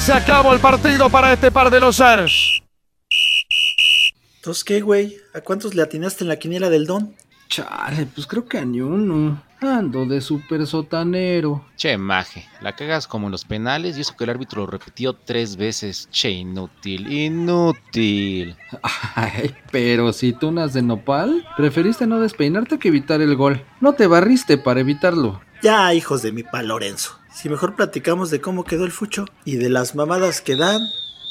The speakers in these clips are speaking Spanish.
Se acabó el partido para este par de los Ars. ¿Entonces qué, güey? ¿A cuántos le atinaste en la quiniela del Don? Chale, pues creo que a ni uno. Ando de super sotanero. Che, maje, la cagas como en los penales y eso que el árbitro lo repitió tres veces. Che, inútil, inútil. Ay, pero si tú unas de nopal, preferiste no despeinarte que evitar el gol. No te barriste para evitarlo. Ya, hijos de mi pa Lorenzo. Si mejor platicamos de cómo quedó el fucho y de las mamadas que dan,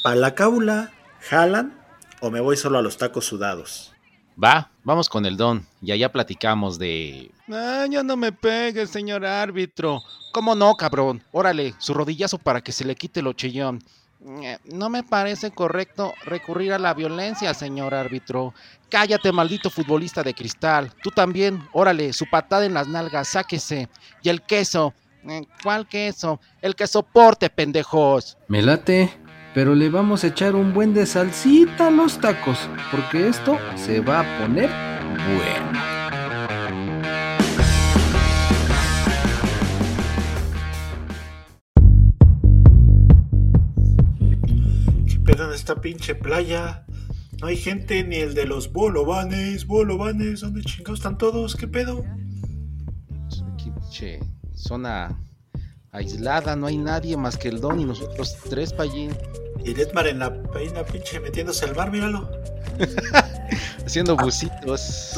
pa la cábula, jalan o me voy solo a los tacos sudados. Va, vamos con el don y allá platicamos de... Ah, ya no me pegue, señor árbitro. ¿Cómo no, cabrón? Órale, su rodillazo para que se le quite lo chillón. Eh, No me parece correcto recurrir a la violencia, señor árbitro. Cállate, maldito futbolista de cristal. Tú también, órale, su patada en las nalgas, sáquese. Y el queso. Eh, ¿Cuál queso? El que soporte, pendejos. Me late, pero le vamos a echar un buen de salsita a los tacos, porque esto se va a poner bueno. Esta pinche playa? No hay gente ni el de los bolovanes, bolovanes. ¿Dónde chingados están todos? ¿Qué pedo? Aquí, che, zona aislada, no hay nadie más que el don y nosotros tres pa' allí. Y Letmar en la, en la pinche metiéndose al mar, míralo. Haciendo bucitos.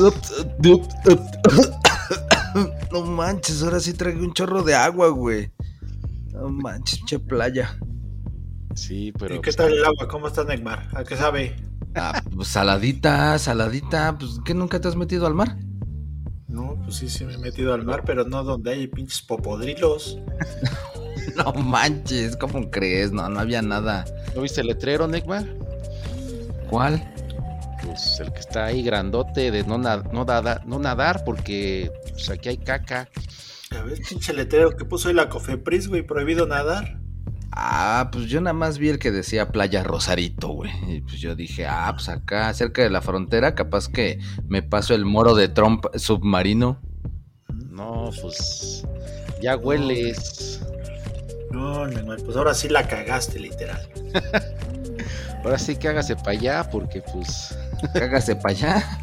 No manches, ahora sí tragué un chorro de agua, güey. No manches, che playa. Sí, pero. ¿Y qué tal el agua? ¿Cómo está Neymar? ¿A qué sabe? Ah, pues saladita, saladita. Pues, ¿qué nunca te has metido al mar? No, pues sí, sí me he metido al mar, pero no donde hay pinches popodrilos. No manches, ¿cómo crees? No, no había nada. ¿No viste el letrero, Neymar? ¿Cuál? Pues el que está ahí grandote de no, na- no, nada- no nadar porque pues, aquí hay caca. A ver, pinche letrero que puso ahí la Cofepris, güey, prohibido nadar. Ah, pues yo nada más vi el que decía Playa Rosarito, güey. Y pues yo dije, ah, pues acá, cerca de la frontera, capaz que me paso el moro de Trump submarino. No, pues ya hueles. No, pues ahora sí la cagaste, literal. Ahora sí que hágase para allá porque pues Cágase para allá.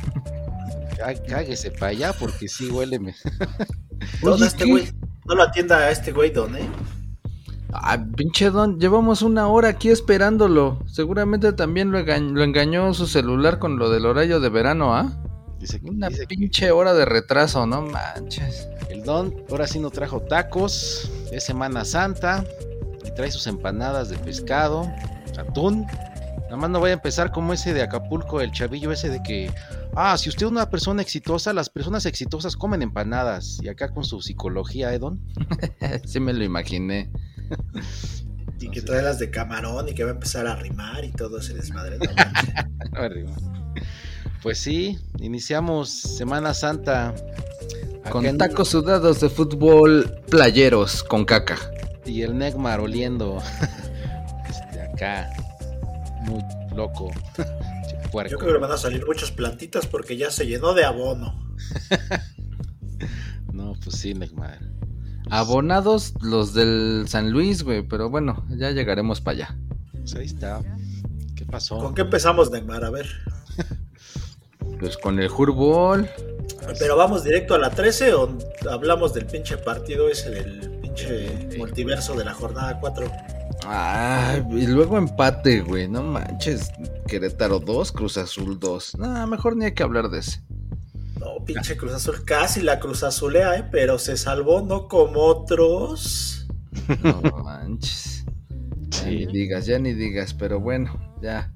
cá- cáguese para allá porque sí huele. me- ¿Dónde Oye, este ¿qué? güey? No lo atienda a este güey, ¿dónde? Ah, pinche don, llevamos una hora aquí esperándolo. Seguramente también lo, enga- lo engañó su celular con lo del horario de verano, ¿ah? Dice, que- Una dice que pinche hora de retraso, no manches. el don ahora sí no trajo tacos. Es Semana Santa y trae sus empanadas de pescado, atún. Nada más no vaya a empezar como ese de Acapulco, el chavillo ese de que, ah, si usted es una persona exitosa, las personas exitosas comen empanadas. Y acá con su psicología, ¿eh, don? sí me lo imaginé. Y que trae las de camarón y que va a empezar a rimar y todo ese desmadre. No. Pues sí, iniciamos Semana Santa. Con en- tacos sudados de fútbol playeros con caca. Y el Negmar oliendo. este, acá. Muy loco. Puerco. Yo creo que van a salir muchas plantitas porque ya se llenó de abono. No, pues sí, Negmar. Abonados los del San Luis, güey, pero bueno, ya llegaremos para allá. Pues ahí está. ¿Qué pasó? ¿Con qué empezamos, Neymar? A ver. Pues con el Hurbol. ¿Pero vamos directo a la 13 o hablamos del pinche partido ese del pinche multiverso de la jornada 4? Ah, y luego empate, güey, no manches. Querétaro 2, Cruz Azul 2. Nah, mejor ni hay que hablar de ese. No, pinche Cruz Azul casi la Cruz Azulea, ¿eh? Pero se salvó, no como otros. No manches. Ya Sí. ni digas, ya ni digas, pero bueno, ya.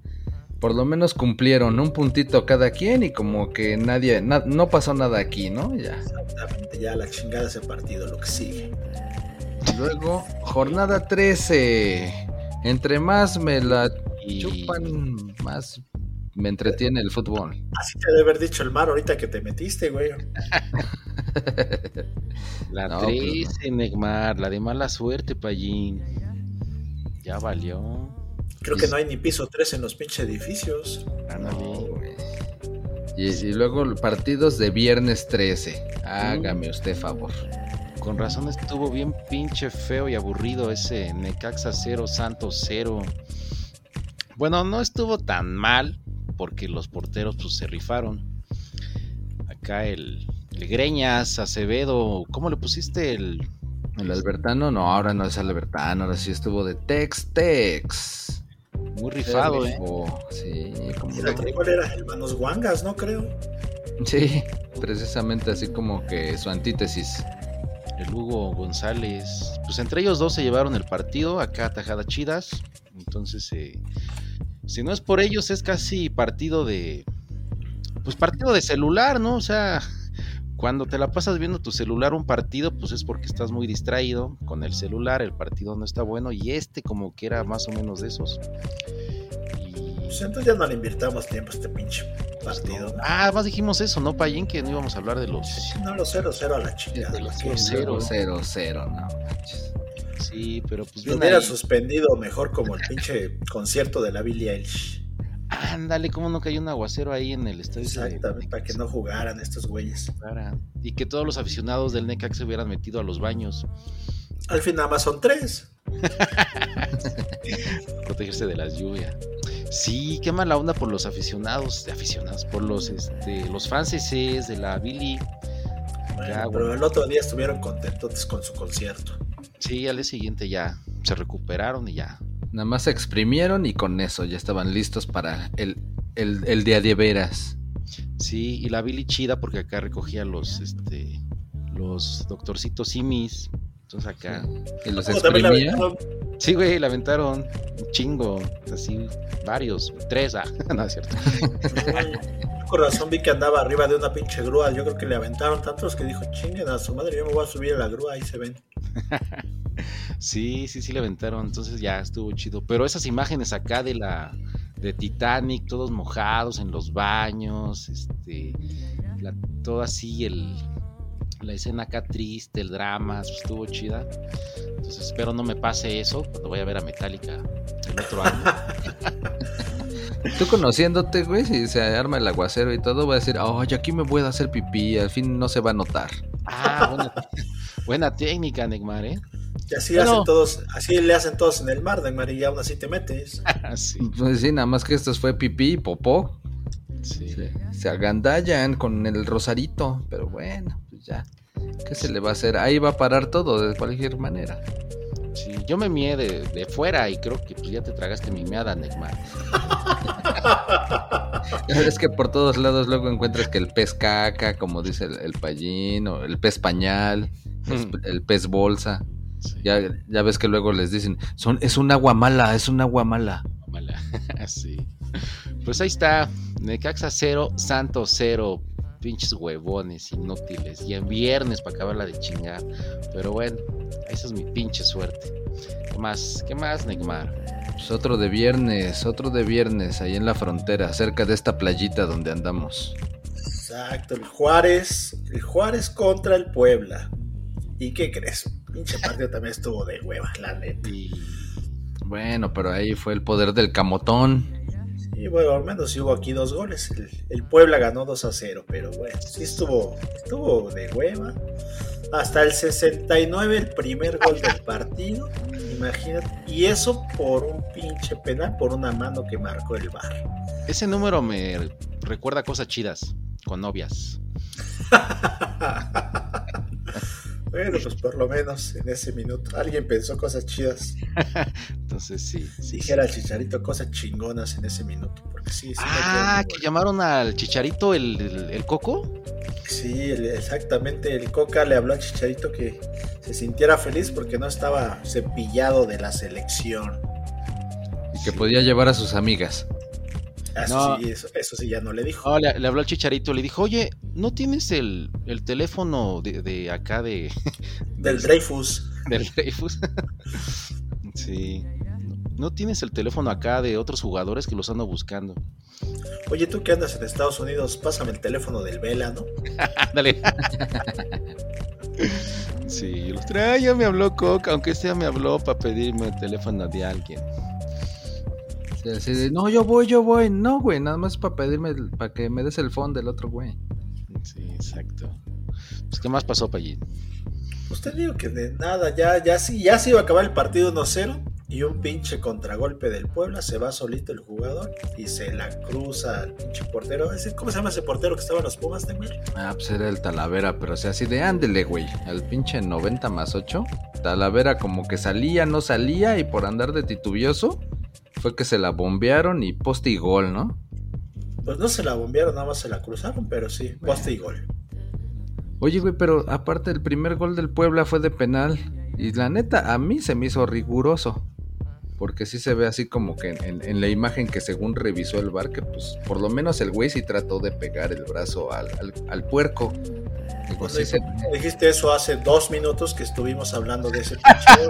Por lo menos cumplieron un puntito cada quien y como que nadie, na- no pasó nada aquí, ¿no? Ya. Exactamente, ya la chingada ese partido, lo que sigue. Luego, jornada 13. Entre más me la Y- chupan, más me entretiene el fútbol. Así te debe haber dicho el mar ahorita que te metiste, güey. La No, pues, 13, Negmar. La de mala suerte, Pallín. Ya valió. Creo que no hay ni piso 3 en los pinches edificios. No, güey. Y, y luego partidos de viernes 13. Hágame usted favor. Con razón estuvo bien pinche feo y aburrido ese Necaxa 0, Santos 0. Bueno, no estuvo tan mal porque los porteros pues se rifaron. Acá el, el Greñas, Acevedo, ¿cómo le pusiste el, El Albertano, no, ahora no es Albertano, ahora sí estuvo de Tex Tex. muy rifado, eh? Sí, como igual era el Manos Guangas, ¿no? Creo. Sí, precisamente así como que su antítesis. El Hugo González. Pues entre ellos dos se llevaron el partido, acá tajadas chidas. Entonces, eh, si no es por ellos, es casi partido de. Pues partido de celular, ¿no? O sea, cuando te la pasas viendo tu celular un partido, pues es porque estás muy distraído con el celular, el partido no está bueno. Y este, como que era más o menos de esos. Y. Pues entonces ya no le invirtamos tiempo a este pinche partido. ¿no? Ah, además dijimos eso, ¿no, Payín? Que no íbamos a hablar de los. No, los 0-0 a la chingada. De los ¿qué? Cero, Cero, cero, cero, no manches. Sí, pero pues Lo hubiera ahí. suspendido mejor como el pinche concierto de la Billie Eilish. Ándale, ¿cómo no cayó un aguacero ahí en el estadio? de- Exactamente, para que no jugaran estos güeyes. Y que todos los aficionados del NECAC se hubieran metido a los baños, Al fin nada más son tres. protegerse de las lluvias. Sí, qué mala onda por los aficionados, de aficionados, por los este, los franceses de la Billy. Bueno, pero el otro día estuvieron contentos con su concierto. Sí, al día siguiente ya se recuperaron y ya. Nada más se exprimieron y con eso ya estaban listos para el, el, el día de veras. Sí, y la Billy chida porque acá recogía los este los doctorcitos simis. Entonces acá. Y los exprimía. Sí, güey, la aventaron un chingo, así varios, tres, ah, no es cierto. Yo Con razón vi que andaba arriba de una pinche grúa. Yo creo que le aventaron tantos que dijo, chinguen a su madre, yo me voy a subir a la grúa, ahí se ven. Sí, sí, sí le aventaron, entonces ya estuvo chido. Pero esas imágenes acá de la de Titanic, todos mojados en los baños, este, la- todo así el la escena acá triste, el drama, estuvo chida. Entonces espero no me pase eso cuando vaya a ver a Metallica el otro año. Tú conociéndote, güey, si se arma el aguacero y todo, va a decir, ay, aquí me voy a hacer pipí, al fin no se va a notar. Ah, buena, buena técnica, Neymar, ¿eh? Y así Bueno. hacen todos, así le hacen todos en el mar, Neymar, y aún así te metes. sí, Pues sí, nada más que esto fue pipí y popó. sí. Se, se agandallan con el rosarito, pero bueno, pues ya. ¿Qué se le va a hacer? Ahí va a parar todo de cualquier manera. Sí, yo me mié de, de fuera y creo que pues, ya te tragaste mi meada, Neymar. Es que por todos lados luego encuentras que el pez caca, como dice el, el payín, o el pez pañal, el, Mm. el pez bolsa. Sí, Ya, ya ves que luego les dicen, son, es un agua mala, es un agua mala. mala. sí. Pues ahí está. Necaxa 0, Santos 0. Pinches huevones inútiles. Y en viernes para acabarla de chingar. Pero bueno, esa es mi pinche suerte. ¿Qué más? ¿Qué más, Neymar? Pues otro de viernes, otro de viernes, ahí en la frontera, cerca de esta playita donde andamos. Exacto, el Juárez, el Juárez contra el Puebla. ¿Y qué crees? Pinche partido también estuvo de hueva, la neta. Y Bueno, pero ahí fue el poder del camotón. Y bueno, al menos sí hubo aquí dos goles. El, el Puebla ganó 2 a 0, pero bueno, sí estuvo, estuvo de hueva. Hasta el 69 el primer gol del partido. Imagínate. Y eso por un pinche penal, por una mano que marcó el bar. ese número me recuerda cosas chidas con novias. bueno, pues por lo menos en ese minuto alguien pensó cosas chidas. Entonces sí. sí, Dijera sí. el chicharito cosas chingonas en ese minuto. Porque sí, sí. Ah, que llamaron al chicharito el, el- el coco. Sí, el- exactamente. El Coca le habló al chicharito que se sintiera feliz porque no estaba cepillado de la selección. Y que podía llevar a sus amigas. Eso No. sí, eso, eso sí ya no le dijo. No, le, le habló al chicharito, le dijo, oye, ¿no tienes el, el teléfono de, de acá de Del Dreyfus. del Dreyfus? sí. ¿No tienes el teléfono acá de otros jugadores que los ando buscando? Oye, tú que andas en Estados Unidos, pásame el teléfono del Vela, ¿no? Ándale. sí, yo los traía, ya me habló Coca, aunque sea me habló para pedirme el teléfono de alguien. Sí, así de, no, yo voy, yo voy. No, güey, nada más para pedirme, para que me des el fondo del otro güey. Sí, exacto. Pues, ¿qué más pasó, Pallín? Usted dijo que de nada, ya, ya, sí, ya se iba a acabar el partido 1-0 y un pinche contragolpe del Puebla, se va solito el jugador y se la cruza al pinche portero. ¿Cómo se llama ese portero que estaba en los Pumas también? Ah, pues era el Talavera, pero o sea, así de ándele, güey. Al pinche 90 más 8. Talavera como que salía, no salía y por andar de titubioso fue que se la bombearon y poste y gol, ¿no? Pues no se la bombearon, nada más se la cruzaron, pero sí, poste y gol. Oye, güey, pero aparte el primer gol del Puebla fue de penal. Y la neta, a mí se me hizo riguroso. Porque sí se ve así como que en, en la imagen que según revisó el bar, que pues por lo menos el güey sí trató de pegar el brazo al, al, al puerco. Dijiste eso hace dos minutos que estuvimos hablando de ese pinche.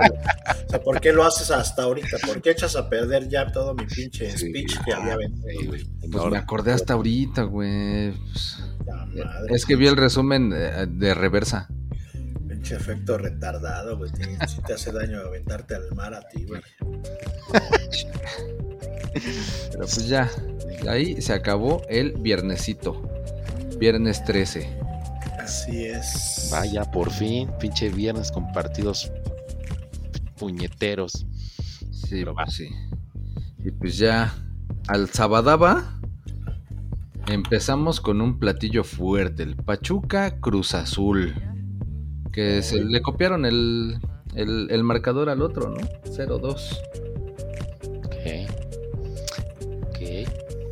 O sea, ¿por qué lo haces hasta ahorita? ¿Por qué echas a perder ya todo mi pinche Sí. speech que había vendido? güey. Pues me acordé hasta ahorita, güey. Pues, madre, es que vi el resumen eh, de reversa. Pinche efecto retardado, güey. te- Sí te hace daño aventarte al mar a ti, güey. Pero pues ya, ahí se acabó el viernesito. Viernes 13. Así es. Vaya, por fin, pinche viernes con partidos puñeteros. Sí, Pero va. pues sí. Y pues ya, al Sabadaba empezamos con un platillo fuerte, el Pachuca Cruz Azul. Que se le copiaron el, el, el marcador al otro, ¿no? 0-2.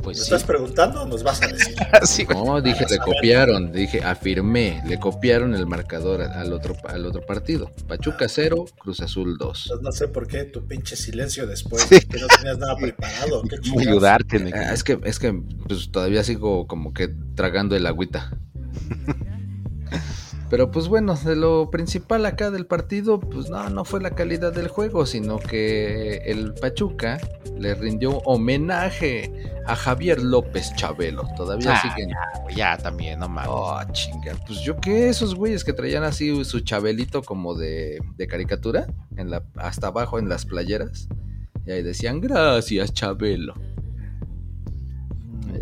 Pues ¿Me sí. estás preguntando o nos vas a decir? Sí. No, dije, le copiaron, dije, afirmé, le copiaron el marcador al otro, al otro partido. Pachuca 0, Cruz Azul 2. Pues no sé por qué tu pinche silencio después, Sí. que no tenías nada preparado. ¿Qué ayudarte? Ah, es que, es que pues, todavía sigo como que tragando el agüita. Pero pues bueno, de lo principal acá del partido, pues no, no fue la calidad del juego, sino que el Pachuca le rindió homenaje a Javier López Chabelo. Todavía Ah, siguen. güey, Ya también, no mames. Oh, chinga. Pues yo qué, esos güeyes que traían así su chabelito como de, de caricatura, en la, hasta abajo en las playeras. Y ahí decían, gracias, Chabelo.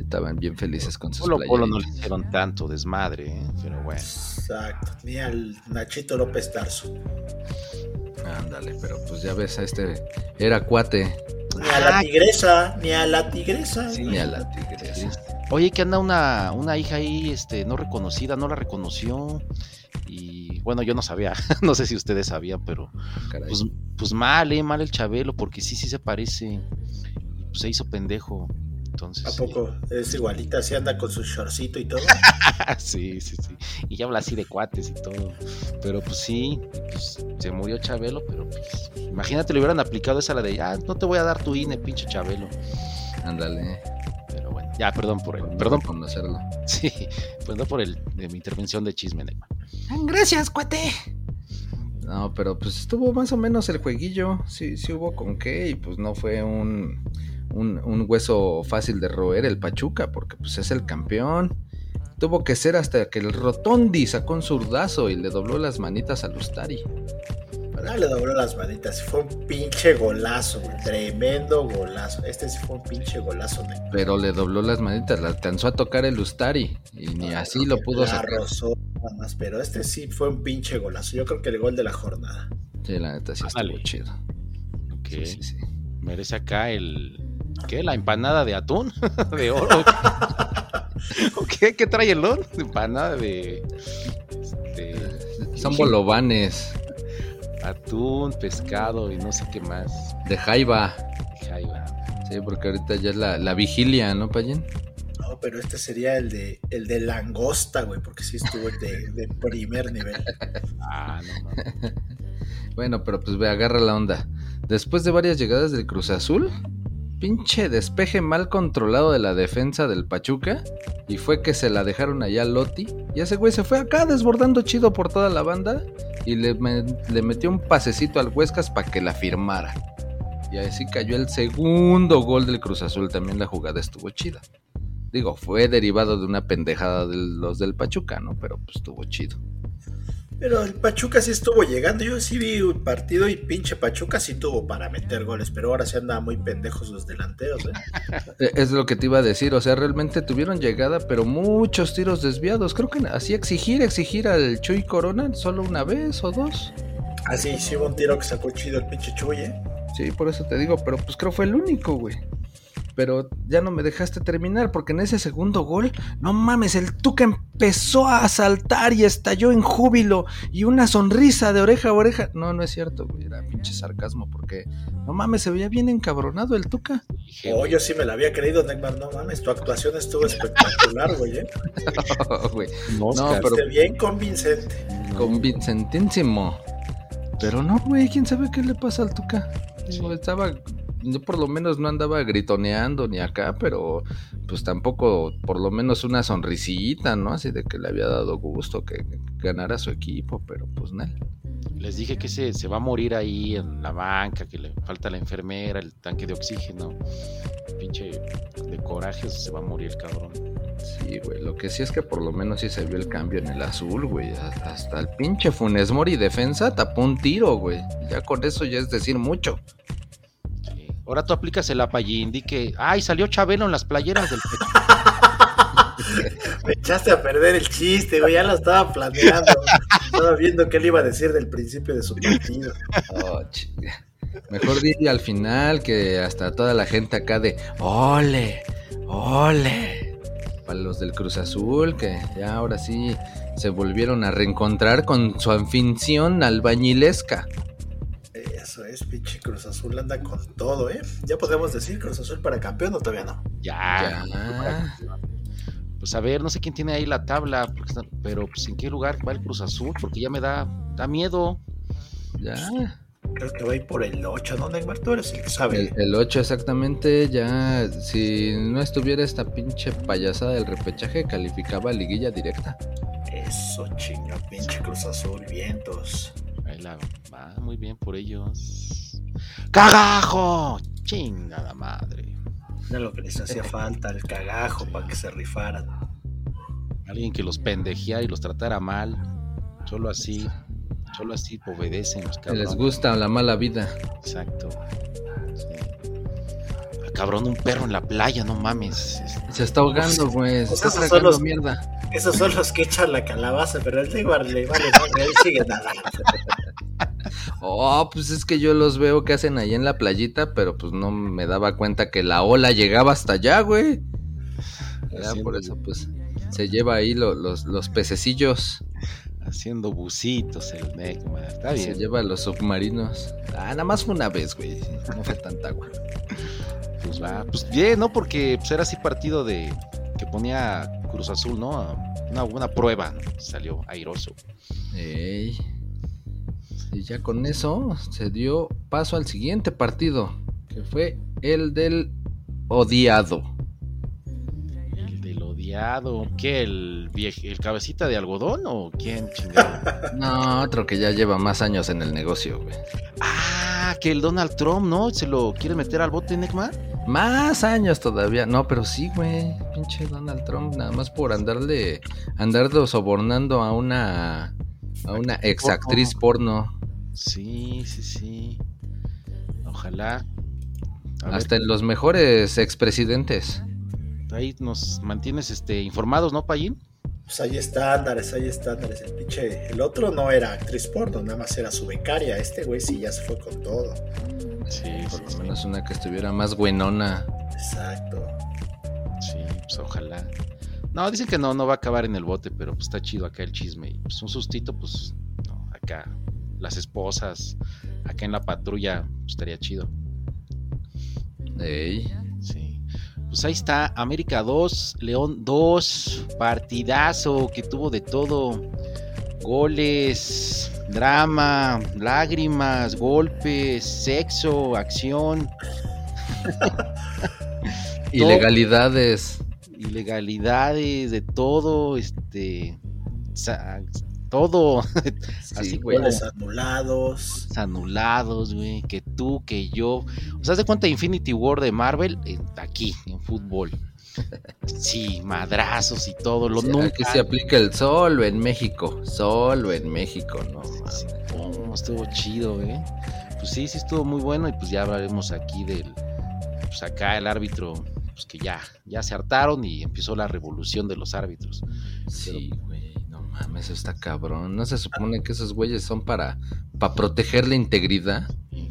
Estaban bien felices con sus Polo Polo no le hicieron tanto desmadre, ¿eh? pero bueno. Exacto, ni al Nachito López Tarso. Ándale, pero pues ya ves, a este era cuate. Ni a la Ah. tigresa, ni a la tigresa. Sí. Ni a la tigresa. Oye, que anda una, una hija ahí, este, no reconocida, no la reconoció. Y bueno, yo no sabía, no sé si ustedes sabían, pero pues, pues mal, eh, mal el Chabelo, porque sí, sí se parece. Pues se hizo pendejo. Entonces. ¿A sí. poco? Es igualita, así anda con su shortcito y todo. sí, sí, sí. Y ya habla así de cuates y todo. Pero pues sí, pues, se murió Chabelo, pero pues, imagínate le hubieran aplicado esa la de, ah, no te voy a dar tu INE, pinche Chabelo. Ándale. Pero bueno, ya, perdón por el, por no perdón, por- conocerlo. sí, perdón por el, de mi intervención de chisme, Neymar. Gracias, cuate. No, pero pues estuvo más o menos el jueguillo. Sí, sí hubo con qué. Y pues no fue un, un, un hueso fácil de roer el Pachuca, porque pues es el campeón. Tuvo que ser hasta que el Rotondi sacó un zurdazo y le dobló las manitas a Lustari. Le dobló las manitas. Fue un pinche golazo. Tremendo golazo. Este sí fue un pinche golazo. Pero le dobló las manitas, le alcanzó a tocar el Lustari. Y ni así lo pudo La sacar. rozó nada más, pero este sí fue un pinche golazo. Yo creo que el gol de la jornada. Sí, la neta sí estuvo Ándale. chido. Ok. Sí, sí, sí. Merece acá el. ¿Qué? ¿La empanada de atún? ¿De oro? ¿O qué? ¿Qué trae el don? Empanada de. Este, Son bolovanes atún, pescado y no sé qué más. de Jaiba. Va. Sí, porque ahorita ya es la, la vigilia, ¿no, Payen? No, pero este sería el de el de langosta, güey, porque sí estuvo de, de primer nivel. Ah, no mames. Bueno, pero pues ve, agarra la onda. Después de varias llegadas del Cruz Azul, pinche despeje mal controlado de la defensa del Pachuca. Y fue que se la dejaron allá a Lotti. Y ese güey se fue acá desbordando chido por toda la banda. Y le, le metió un pasecito al Huescas para que la firmara. Y así cayó el segundo gol del Cruz Azul. También la jugada estuvo chida. Digo, fue derivado de una pendejada de los del Pachuca, ¿no? Pero pues estuvo chido. Pero el Pachuca sí estuvo llegando. Yo sí vi un partido y pinche Pachuca sí tuvo para meter goles, pero ahora se andan muy pendejos los delanteros. ¿eh? Eh, Es lo que te iba a decir, o sea, realmente tuvieron llegada, pero muchos tiros desviados. Creo que así exigir, exigir al Chuy Corona solo una vez o dos. Ah, sí, sí hubo un tiro que sacó chido el pinche Chuy, ¿eh? Sí, por eso te digo, pero pues creo fue el único, güey. Pero ya no me dejaste terminar, porque en ese segundo gol, no mames, el Tuca empezó a saltar y estalló en júbilo y una sonrisa de oreja a oreja. No, no es cierto, güey, era pinche sarcasmo, porque no mames, se veía bien encabronado el Tuca. Oh, güey, yo sí me la había creído, Neymar. No mames, tu actuación estuvo espectacular, güey, ¿eh? Güey, no, no, Oscar, pero- bien convincente. no. convincentísimo. Pero no, güey, quién sabe qué le pasa al Tuca. Estaba, yo por lo menos no andaba gritoneando ni acá, pero pues tampoco, por lo menos una sonrisita, ¿no? Así de que le había dado gusto que, que ganara su equipo, pero pues nada. Les dije que se, se va a morir ahí en la banca, que le falta la enfermera, el tanque de oxígeno. Pinche de coraje se va a morir el cabrón. Sí, güey, lo que sí es que por lo menos sí se vio el cambio en el azul, güey. Hasta el pinche Funes Mori defensa tapó un tiro, güey. Ya con eso ya es decir mucho. Ahora tú aplicas el apallín, di que, ay, salió Chabelo en las playeras del pecho. Me echaste a perder el chiste, güey. Ya lo estaba planeando. Estaba viendo qué le iba a decir del principio de su partido. Oh, chinga. Mejor di al final que hasta toda la gente acá de ole, ole. Para los del Cruz Azul, que ya ahora sí se volvieron a reencontrar con su anfición albañilesca. Eso es, pinche Cruz Azul anda con todo, ¿eh? Ya podemos decir Cruz Azul para campeón o todavía no. Ya. Ya. Pues a ver, no sé quién tiene ahí la tabla, pero pues en qué lugar va el Cruz Azul, porque ya me da, da miedo. Ya. Creo que va a ir por el 8, ¿no, Neymar? Tú eres el que sabe. El, el 8 exactamente, ya si no estuviera esta pinche payasada del repechaje, calificaba a liguilla directa. Eso, chinga, pinche Cruz Azul, vientos. Va muy bien por ellos. ¡Cagajo! Chingada madre. Era lo que les hacía falta, el cagajo, para que se rifaran. Alguien que los pendejeara y los tratara mal. Solo así. Solo así obedecen los Que cabrones. les gusta la mala vida. Exacto. Sí. Ah, cabrón, un perro en la playa, no mames. Se está ahogando, güey. Se Pues está esos son tragando los- mierda. Esos son los que echan la calabaza, pero el Neymar le vale madre, él sigue nadando. Oh, pues es que yo los veo que hacen ahí en la playita, pero pues no me daba cuenta que la ola llegaba hasta allá, güey. Ya por eso, pues, se lleva ahí lo- los, los pececillos. Haciendo bucitos el Necma. Está Se bien. lleva los submarinos. Ah, nada más fue una vez, güey. No fue tanta agua. Pues va. Pues bien, ¿no? Porque pues, era así partido de. que ponía Cruz Azul, ¿no? Una buena prueba. ¿no? Salió airoso. Ey. Y ya con eso se dio paso al siguiente partido, que fue el del odiado. El del odiado. ¿Qué? ¿El, ¿El cabecita de algodón o quién chingado? No, otro que ya lleva más años en el negocio, güey. ah, que el Donald Trump, ¿no? ¿Se lo quiere meter al bote, Necma? Más años todavía. No, pero sí, güey. Pinche Donald Trump, nada más por andarle, andarlo sobornando a una, a una ex actriz porno. Sí, sí, sí. Ojalá. A ver, Hasta en los mejores expresidentes. ahí nos mantienes este, informados, ¿no, Payín? Pues hay estándares, hay estándares. El pinche, el otro no era actriz porno, nada más era su becaria. Este güey sí ya se fue con todo. Sí, Por lo sí. menos una que estuviera más buenona. Exacto. Sí, pues ojalá. No, dicen que no, no va a acabar en el bote, pero pues está chido acá el chisme. Y pues un sustito, pues, no, acá las esposas, acá en la patrulla, pues, estaría chido. Ey. Sí. Pues ahí está, América 2, León 2, partidazo que tuvo de todo. Goles, drama, lágrimas, golpes, sexo, acción, Ilegalidades. ilegalidades, de todo, este, todo, Así, Sí, güey. Goles anulados. anulados, güey, que tú, que yo. O sea, de cuenta Infinity War de Marvel en- aquí, en fútbol. Sí, madrazos y todo. Lo nunca. Aquí se aplica el solo en México. Solo en México, no. Sí, oh, estuvo chido, ¿eh? Pues sí, sí estuvo muy bueno y pues ya hablaremos aquí del, pues acá el árbitro, pues que ya, ya se hartaron y empezó la revolución de los árbitros. Sí, güey, mames, está cabrón. ¿No se supone que esos güeyes son para, para proteger la integridad?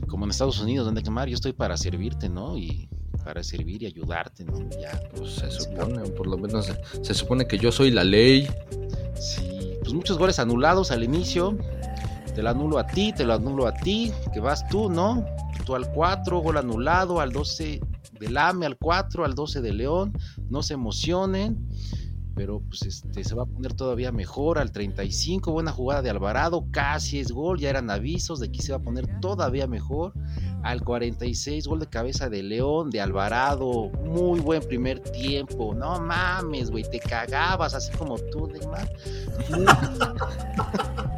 Como en Estados Unidos, donde quemar, yo estoy para servirte, ¿no? Y para servir y ayudarte, ¿no? Ya, Pues se supone, o por lo menos se, se supone que yo soy la ley. Sí, pues muchos goles anulados al inicio. Te lo anulo a ti, te lo anulo a ti, que vas tú, ¿no? Tú al 4, gol anulado, al 12 del AME, al 4, al 12 de León. No se emocionen, pero pues este se va a poner todavía mejor. Al 35, buena jugada de Alvarado, casi es gol, ya eran avisos de que se va a poner todavía mejor. Al 46, gol de cabeza de León, de Alvarado, muy buen primer tiempo. No mames, güey, te cagabas así como tú, Neymar.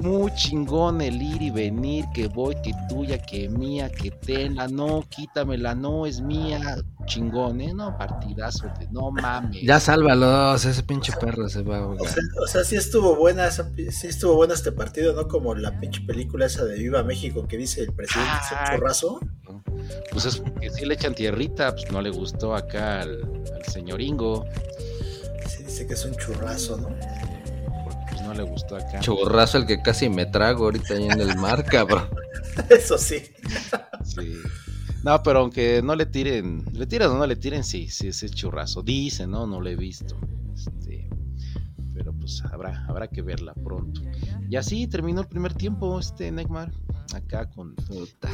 Muy chingón el ir y venir, que voy, que tuya, que mía, que tenla, no, quítamela, no, es mía, chingón, ¿eh? No, partidazo, de, no mames. Ya sálvalos, ese pinche perro se va a O sea, o sea, sí estuvo buena sí estuvo buena este partido, ¿no? Como la pinche película esa de Viva México que dice el presidente es un. Pues es porque si le echan tierrita, pues no le gustó acá al, al señor Ingo, Sí, dice que es un churrazo, ¿no? No le gustó acá. Churrazo el que casi me trago ahorita ahí en el mar, cabrón. Eso sí. Sí. No, pero aunque no le tiren, le tiran o no le tiren, sí, sí, ese churrazo. Dice, ¿no? No lo he visto. Este, pero pues habrá, habrá que verla pronto. Y así terminó el primer tiempo, este Neymar. Acá con. Puta.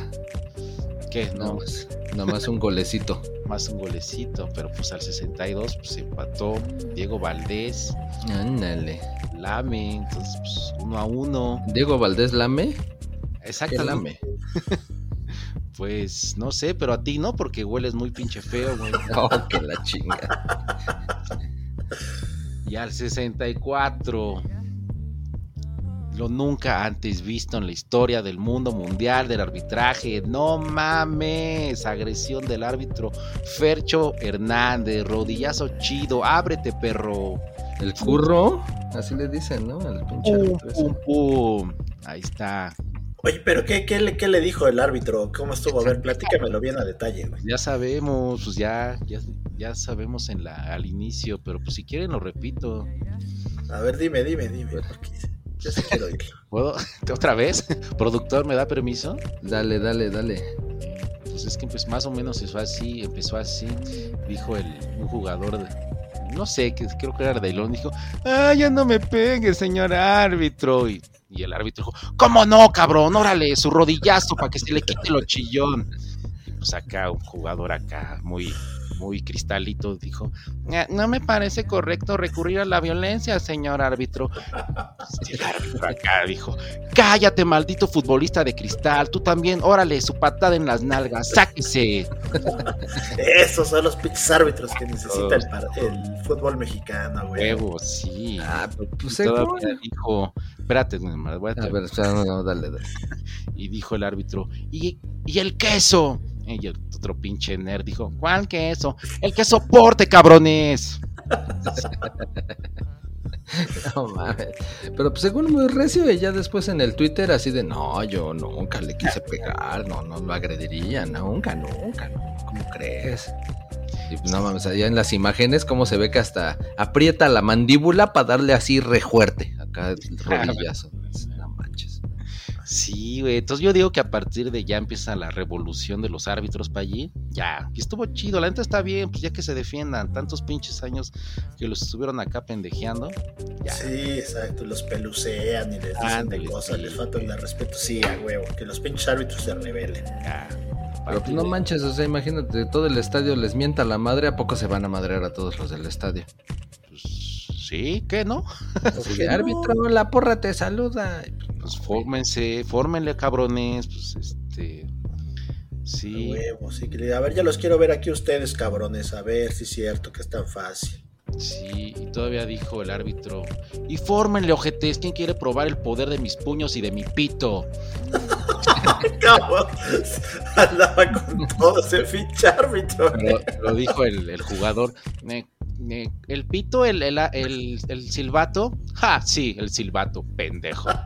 ¿Qué? Nada No, más, nada más un golecito. más un golecito, pero pues al 62 pues empató Diego Valdés, Ándale. Lame, entonces pues uno a uno. Diego Valdés Lame. ¿Qué Exactamente. lame? Pues no sé, pero a ti no, porque hueles muy pinche feo, güey. Oh, que la chinga. Y al 64, lo nunca antes visto en la historia del mundo mundial del arbitraje. No mames, agresión del árbitro Fercho Hernández, rodillazo chido, ábrete perro. El curro, así le dicen, ¿no? El pinche Pum, árbitro ese. pum, pum. Ahí está. Oye, pero ¿qué, qué, le, qué le dijo el árbitro? ¿Cómo estuvo? A ver, platícamelo bien a detalle, güey. Ya sabemos, pues ya, ya, ya sabemos en la, al inicio, pero pues si quieren lo repito. A ver, dime, dime, dime. Porque quiero. ¿Puedo? ¿Otra vez? ¿Productor me da permiso? Dale, dale, dale. Pues es que pues, más o menos empezó así, empezó así, dijo el, un jugador, de- no sé, que creo que era de León, dijo, ah, ya no me pegue, señor árbitro. Y, y el árbitro dijo, ¿cómo no, cabrón? Órale, su rodillazo para que se le quite lo chillón. Y pues acá un jugador acá muy, muy cristalito dijo, "Ah, no me parece correcto recurrir a la violencia, señor árbitro. El árbitro acá dijo, cállate, maldito futbolista de cristal, tú también, órale, su patada en las nalgas, sáquese. Esos son los pinches árbitros que necesita el, fútbol mexicano, güey. Huevo, sí. Ah, pues todavía dijo, espérate, voy a A traer". ver, o sea, no, no, dale, dale. y dijo el árbitro, ¿y, y el queso? Y el otro pinche nerd dijo, ¿cuál queso? El que soporte, cabrones. No mames. Pero pues según muy recio, ya después en el Twitter así de no, yo nunca le quise pegar, no, no lo agrediría, nunca, nunca, no, ¿cómo crees? Y pues no mames, allá en las imágenes cómo se ve que hasta aprieta la mandíbula para darle así re fuerte, acá el rodillazo. Sí, güey. Entonces yo digo que a partir de ya empieza la revolución de los árbitros para allí. Ya. Y estuvo chido. La neta está bien, pues ya que se defiendan tantos pinches años que los estuvieron acá pendejeando. Ya. Sí, exacto. Los pelucean y les dicen Ándale, de cosas, sí. les faltan el respeto. Sí, a huevo. Que los pinches árbitros se rebelen. ya. Pero pues no manches, o sea, imagínate, todo el estadio les mienta la madre, ¿a poco se van a madrear a todos los del estadio? Pues, sí, ¿qué no? Así qué de, no? árbitro, la porra te saluda. Pues fórmense, fórmenle cabrones. Pues este. A Sí. huevo, sí. que le- A ver, ya los quiero ver aquí ustedes, cabrones. A ver si es cierto que es tan fácil. Sí, y todavía dijo el árbitro, y fórmenle ojetes, ¿quién quiere probar el poder de mis puños y de mi pito? Andaba con todo ese pinche árbitro. Lo, lo dijo el, el jugador. "Ne- ne- el pito, el, el, el, el silbato. Ja, sí, el silbato, pendejo.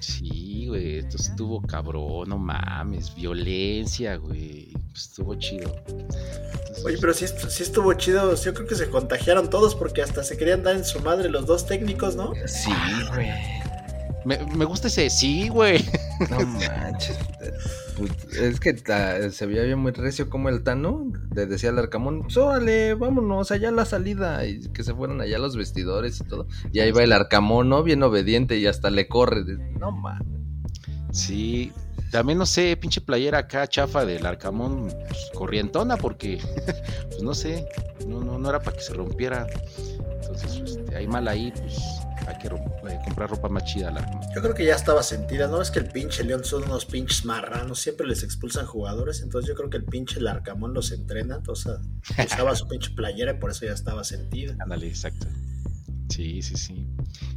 Sí, güey, esto estuvo cabrón, no mames, violencia, güey. Estuvo chido. Entonces, Oye, pero sí, sí estuvo chido. Yo creo que se contagiaron todos porque hasta se querían dar en su madre los dos técnicos, ¿no? Sí, güey. Me, me gusta ese sí, güey. No manches. Es que ta- se veía bien muy recio como el Tano le decía al Arcamón, órale, vámonos allá a la salida y que se fueran allá los vestidores y todo. Y ahí va el Arcamón, ¿no? Bien obediente y hasta le corre. No mames. Sí, también no sé, pinche playera acá chafa del Arcamón, pues, corrientona, porque, pues no sé, no, no, no era para que se rompiera. Entonces, este, hay mal ahí, pues hay que eh, comprar ropa más chida Arcamón. Yo creo que ya estaba sentida, ¿no? Es que el pinche León son unos pinches marranos, siempre les expulsan jugadores, entonces yo creo que el pinche Larcamón los entrena, entonces usaba su pinche playera y por eso ya estaba sentida. Ándale, exacto. Sí, sí, sí.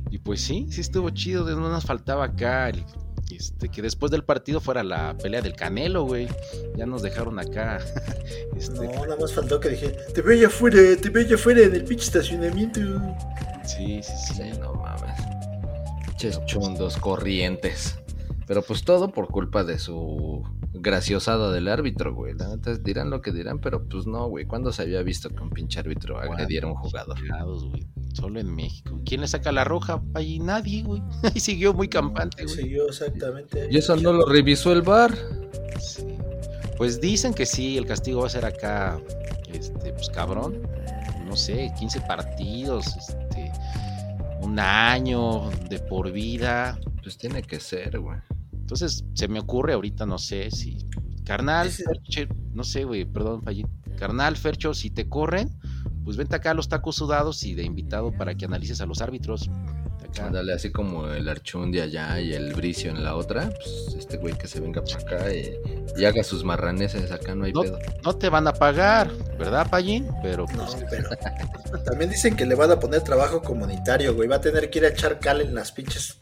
Y pues sí, sí estuvo chido, de- no nos faltaba acá el- este, que después del partido fuera la pelea del Canelo, güey. Ya nos dejaron acá. este, No, nada más faltó que dije, te veo allá afuera, te veo allá afuera en el pinche estacionamiento. sí, sí, sí. Sí, no mames. Ches chundos, corrientes. Pero pues todo por culpa de su graciosada del árbitro, güey. La neta dirán lo que dirán, pero pues no, güey. ¿Cuándo se había visto que un pinche árbitro agrediera a un jugador? Güey. Solo en México. ¿Quién le saca la roja? Allí nadie, güey. Ahí siguió muy campante, güey. Siguió exactamente. Y eso no lo revisó el bar. Sí. Pues dicen que sí, el castigo va a ser acá, este, pues cabrón. No sé, 15 partidos, este, un año de por vida. Pues tiene que ser, güey. Entonces, se me ocurre ahorita, no sé si. Carnal, Ferche, no sé, güey, perdón, Pallín. Carnal, Fercho, si te corren, pues vente acá a los tacos sudados y de invitado para que analices a los árbitros. Ándale, así como el Archun de allá y el Bricio en la otra. Pues este güey que se venga para acá y, y haga sus marraneses acá, no hay No. pedo. No te van a pagar, ¿verdad, Pallín? Pero No, pues, pero también dicen que le van a poner trabajo comunitario, güey. Va a tener que ir a echar cal en las pinches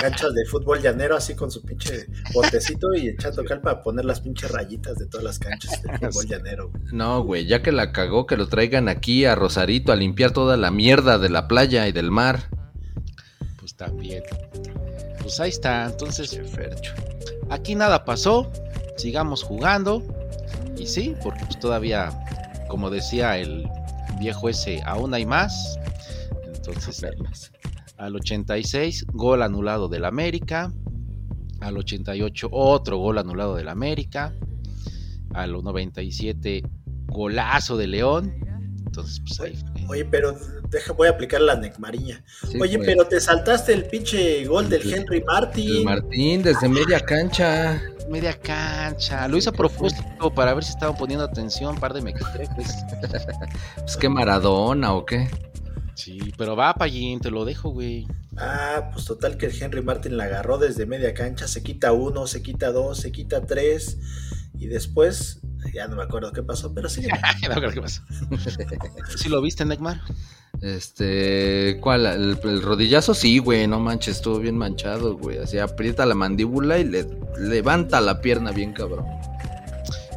canchas de fútbol llanero, así con su pinche botecito y echando cal para poner las pinches rayitas de todas las canchas de fútbol Sí. llanero, güey. No, güey, ya que la cagó, que lo traigan aquí a Rosarito a limpiar toda la mierda de la playa y del mar. pues también. Pues ahí está. Entonces, aquí nada pasó. Sigamos jugando. Y sí, porque pues todavía, como decía el viejo ese, aún hay más. Entonces. Al 86, gol anulado del América. Al 88, otro gol anulado del América. Al 97, golazo de León. Entonces, pues ahí fue. Oye, pero deja, voy a aplicar la necmariña. Sí, Oye, güey. pero te saltaste el pinche gol del El- Henry El Martin. Martín desde media cancha. media cancha. Lo hizo a propósito para ver si estaban poniendo atención, par de mequetrefes. Pues qué Maradona o qué. Sí, pero va, Pallín, te lo dejo, güey. Ah, pues total que el Henry Martin la agarró desde media cancha, se quita uno, se quita dos, se quita tres y después ya no me acuerdo qué pasó, pero sí. no creo que pasó. ¿Sí lo viste, Neymar? Este, ¿cuál? El, el rodillazo, sí, güey, no manches, estuvo bien manchado, güey. Así aprieta la mandíbula y le levanta la pierna bien cabrón.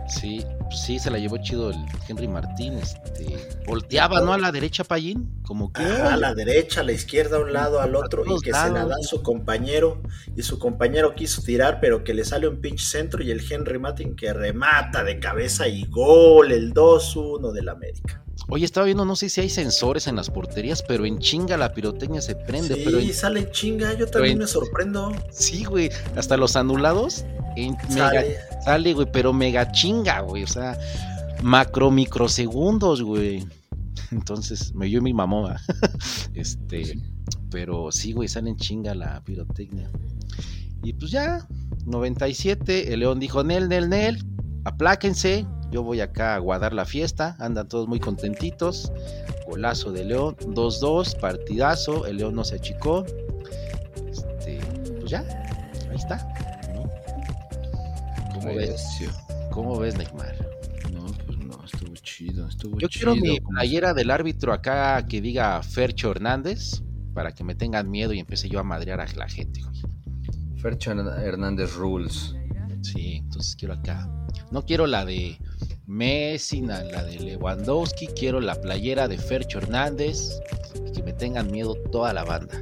Sí, pues sí, se la llevó chido el Henry Martín. Este, volteaba, ¿no? A la derecha, Pallín. Como que. A la derecha, a la izquierda, a un lado, al otro, y que se la da a su compañero, y su compañero quiso tirar, pero que le sale un pinche centro, y el Henry Martin que remata de cabeza y gol, el 2-1 del América. Oye, estaba viendo, no sé si hay sensores en las porterías, pero en chinga la pirotecnia se prende. Sí, Pero en- sale chinga, yo también en- me sorprendo. sí, güey. Hasta los anulados. En mega Sale. Güey, pero mega chinga, güey. O sea, macro microsegundos, güey. Entonces, me dio mi mamá. este, pero sí, güey, sale en chinga la pirotecnia. Y pues ya, 97, el León dijo, Nel, Nel, Nel, apláquense. Yo voy acá a guardar la fiesta. Andan todos muy contentitos. Golazo de León, 2-2, partidazo. El León no se achicó. Este, pues ya, ahí está. ¿Cómo ves? Recio. ¿Cómo ves, Neymar? No, pues no, estuvo chido, estuvo Yo chido. quiero mi playera del árbitro acá que diga Fercho Hernández. para que me tengan miedo y empiece yo a madrear a la gente, güey. Fercho Hernández Rules. Sí, entonces quiero acá. No quiero la de Messi, la de Lewandowski, quiero la playera de Fercho Hernández y que me tengan miedo toda la banda.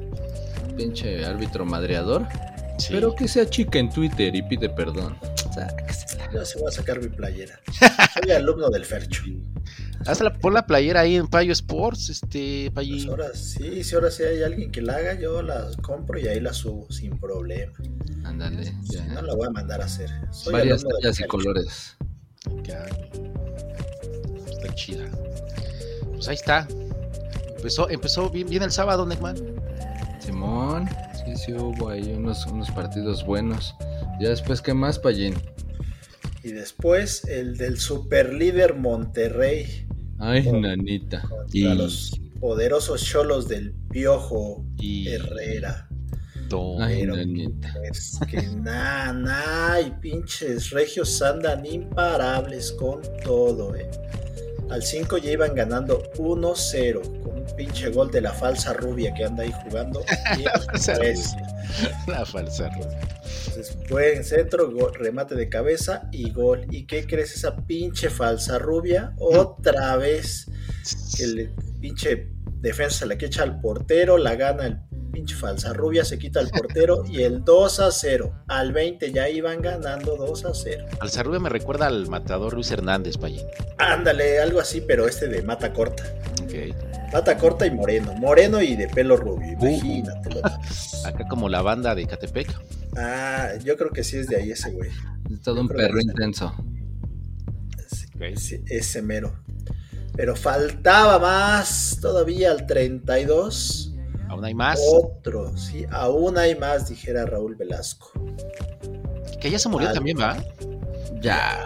Pinche árbitro madreador. Pero que sea chica en Twitter y pide perdón. Yo se voy a sacar mi playera. Soy alumno del Fercho. Hazla, pon la playera ahí en Payo Sports, este, Payi. Pues ahora sí, si ahora sí hay alguien que la haga, yo la compro y ahí la subo sin problema. Ándale, ya. no la voy a mandar a hacer. Soy Varias tallas y colores. Está chida. Pues ahí está. Empezó, empezó bien, bien el sábado, Neckman. Simón, sí, sí hubo ahí unos, unos partidos buenos. Ya después, ¿qué más, Payín? Y después el del superlíder Monterrey. Ay, nanita. y los poderosos cholos del Piojo Herrera. Ay, nanita. Es que nada, nada, y pinches regios andan imparables con todo, eh. Al 5 ya iban ganando 1-0 con un pinche gol de la falsa rubia que anda ahí jugando. la, falsa la falsa rubia. Entonces, buen centro, remate de cabeza y gol. ¿Y qué crees? Esa pinche falsa rubia, otra vez. El pinche defensa la que echa al portero, la gana el pinche falsa rubia, se quita al portero y el 2 a 0. Al 20 ya iban ganando 2 a 0. Falsa rubia me recuerda al matador Luis Hernández, Payín. Ándale, algo así, pero este de mata corta. Ok. Mata corta y moreno. Moreno y de pelo rubio. Uh. Imagínate. Acá como la banda de Catepec. Ah, yo creo que sí es de ahí ese güey. Es todo un perro intenso. ese mero. Pero faltaba más todavía al 32. Aún hay más. Otro, sí, aún hay más, dijera Raúl Velasco. Que ya se murió también, ¿va? Ya.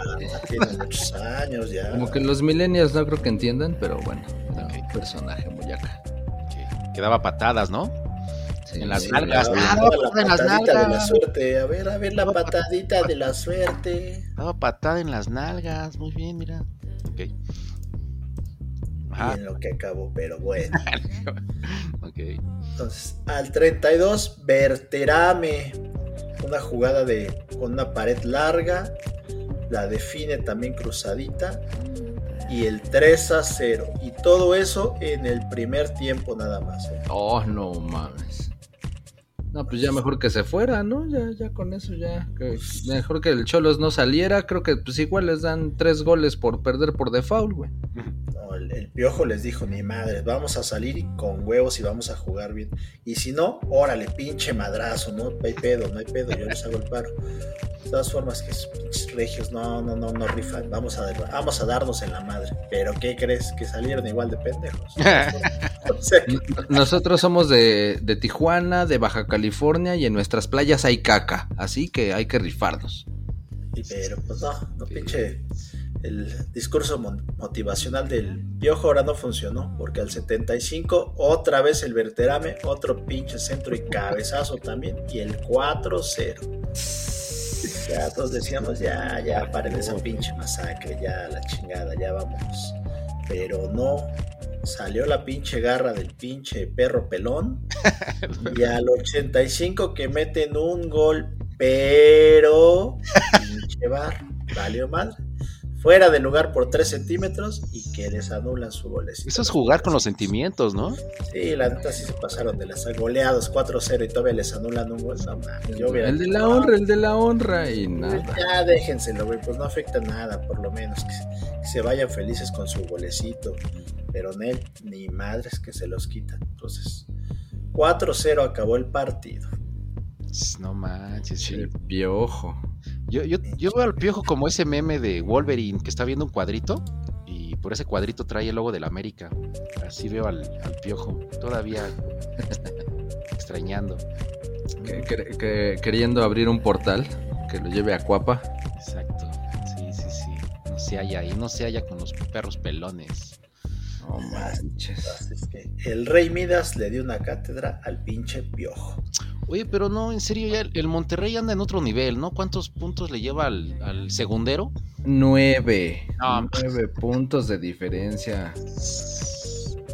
Tiene muchos años ya. Como que los millennials no creo que entiendan, pero bueno, un personaje muy acá. Que daba patadas, ¿no? en las nalgas. Ah, la patadita de la suerte. A ver, a ver la patadita de la suerte. Daba patada en las nalgas. Muy bien, mira. Ok. Bien lo que acabó, pero bueno. ok. Entonces, al 32, Verterame. Una jugada de con una pared larga. La define también cruzadita. Y el 3 a 0. Y todo eso en el primer tiempo nada más. ¿eh? Oh, no mames. No, pues ya mejor que se fuera, ¿no? Ya, ya con eso ya. mejor que el Cholos no saliera. Creo que pues igual les dan tres goles por perder por default, güey. No, el, piojo les dijo, ni madre, vamos a salir con huevos y vamos a jugar bien. Y si no, órale, pinche madrazo, ¿no? No hay pedo, no hay pedo, yo les hago el paro. De todas formas, que esos pinches regios no, no, no, no rifan. Vamos a, vamos a darnos en la madre. Pero ¿qué crees? Que salieron igual de pendejos. Nosotros somos de, de Tijuana, de Baja California y en nuestras playas hay caca. Así que hay que rifarnos. Pero pues no, no pinche el discurso motivacional del Piojo ahora no funcionó, porque al 75 otra vez el Verterame, otro pinche centro y cabezazo también, y el 4-0. Ya todos decíamos, ya, ya, paren esa pinche masacre, ya la chingada, ya vamos. Pero no, salió la pinche garra del pinche perro pelón, y al 85 que meten un gol, pero pinche bar, valió mal fuera de lugar por 3 centímetros y que les anulan su goles. Eso es jugar con los sentimientos, ¿no? Sí, la neta sí se pasaron de las goleados 4-0 y todavía les anulan un gol. No, el de la honra, el de la honra y nada. Ya déjenselo, güey, pues no afecta nada, por lo menos que, se vayan felices con su golecito. Pero Nel, ni madres que se los quitan. Entonces, 4-0 acabó el partido. No manches, el piojo. Yo, yo, yo veo al piojo como ese meme de Wolverine que está viendo un cuadrito y por ese cuadrito trae el logo del América. Así veo al, piojo, todavía extrañando. queriendo abrir un portal que lo lleve a Cuapa. Exacto, sí, sí, sí. No se halla ahí, no se halla con los perros pelones. No manches. el rey Midas le dio una cátedra al pinche piojo. Oye, pero no, en serio, ya el Monterrey anda en otro nivel, ¿no? ¿Cuántos puntos le lleva al, segundero? Nueve. Nueve puntos de diferencia.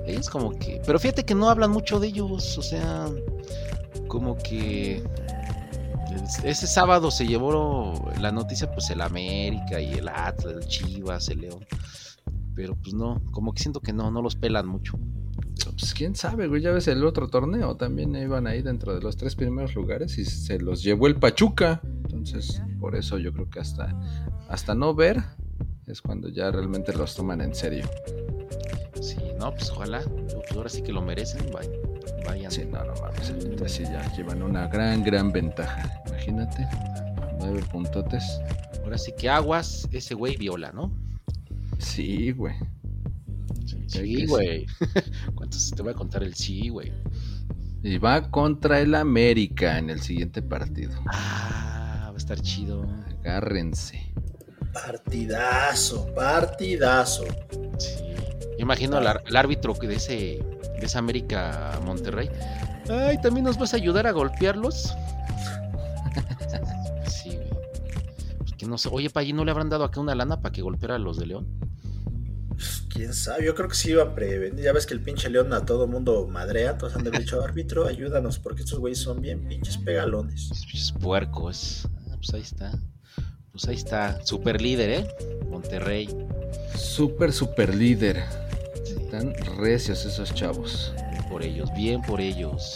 Ellos como que... Pero fíjate que no hablan mucho de ellos, o sea, como que... Ese sábado se llevó la noticia, pues el América y el Atlas, el Chivas, el León. Pero pues no, como que siento que no, no los pelan mucho. Pues quién sabe, güey. Ya ves el otro torneo. También iban ahí dentro de los tres primeros lugares y se los llevó el Pachuca. Entonces, por eso yo creo que hasta, hasta no ver es cuando ya realmente los toman en serio. Sí, no, pues ojalá. Pues ahora sí que lo merecen. Vayan. vayan. Sí, no, no mames. Entonces ya llevan una gran, gran ventaja. Imagínate. Nueve puntotes. Ahora sí que aguas, ese güey viola, ¿no? Sí, güey. Sí, güey. ¿Cuántos te voy a contar el sí, güey? Y va contra el América en el siguiente partido. Ah, va a estar chido. Agárrense. Partidazo, partidazo. Sí. Yo imagino al, al árbitro de ese, de esa América Monterrey. Ay, ¿también nos vas a ayudar a golpearlos? sí, güey. Pues que no sé. Oye, pa, allí no le habrán dado acá una lana para que golpeara a los de León? Quién sabe, yo creo que sí iba a prevenir. Ya ves que el pinche León a todo mundo madrea. Entonces han de haber dicho, árbitro, ayúdanos, porque estos güeyes son bien pinches pegalones. Pinches puercos. Ah, pues ahí está. Pues ahí está. Super líder, ¿eh? Monterrey. Super, super líder. Están recios esos chavos. Bien por ellos, bien por ellos.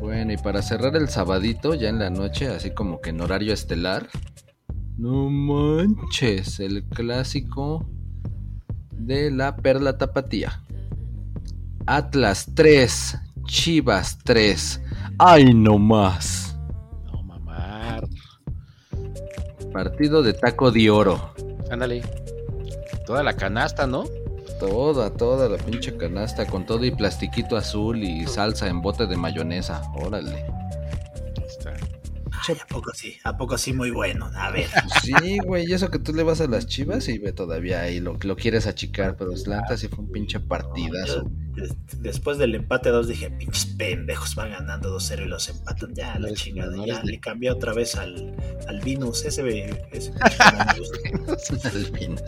Bueno, y para cerrar el sabadito, ya en la noche, así como que en horario estelar. No manches, el clásico de la Perla Tapatía. Atlas 3, Chivas 3. ¡Ay, no más! No mamar. Partido de taco de oro. Ándale. Toda la canasta, ¿no? Toda, toda la pinche canasta con todo y plastiquito azul y salsa en bote de mayonesa. Órale. ¿A poco sí? ¿A poco sí muy bueno? A ver. Sí, güey, y eso que tú le vas a las chivas y ve todavía ahí lo, lo quieres achicar, pero Atlanta sí fue un pinche partidazo. Después del empate 2 dije, pinches pendejos, van ganando 2-0 y los empatan. Ya, la chingada. Ya de- le cambié otra vez al, al Vinus. Ese, ese. Albinos.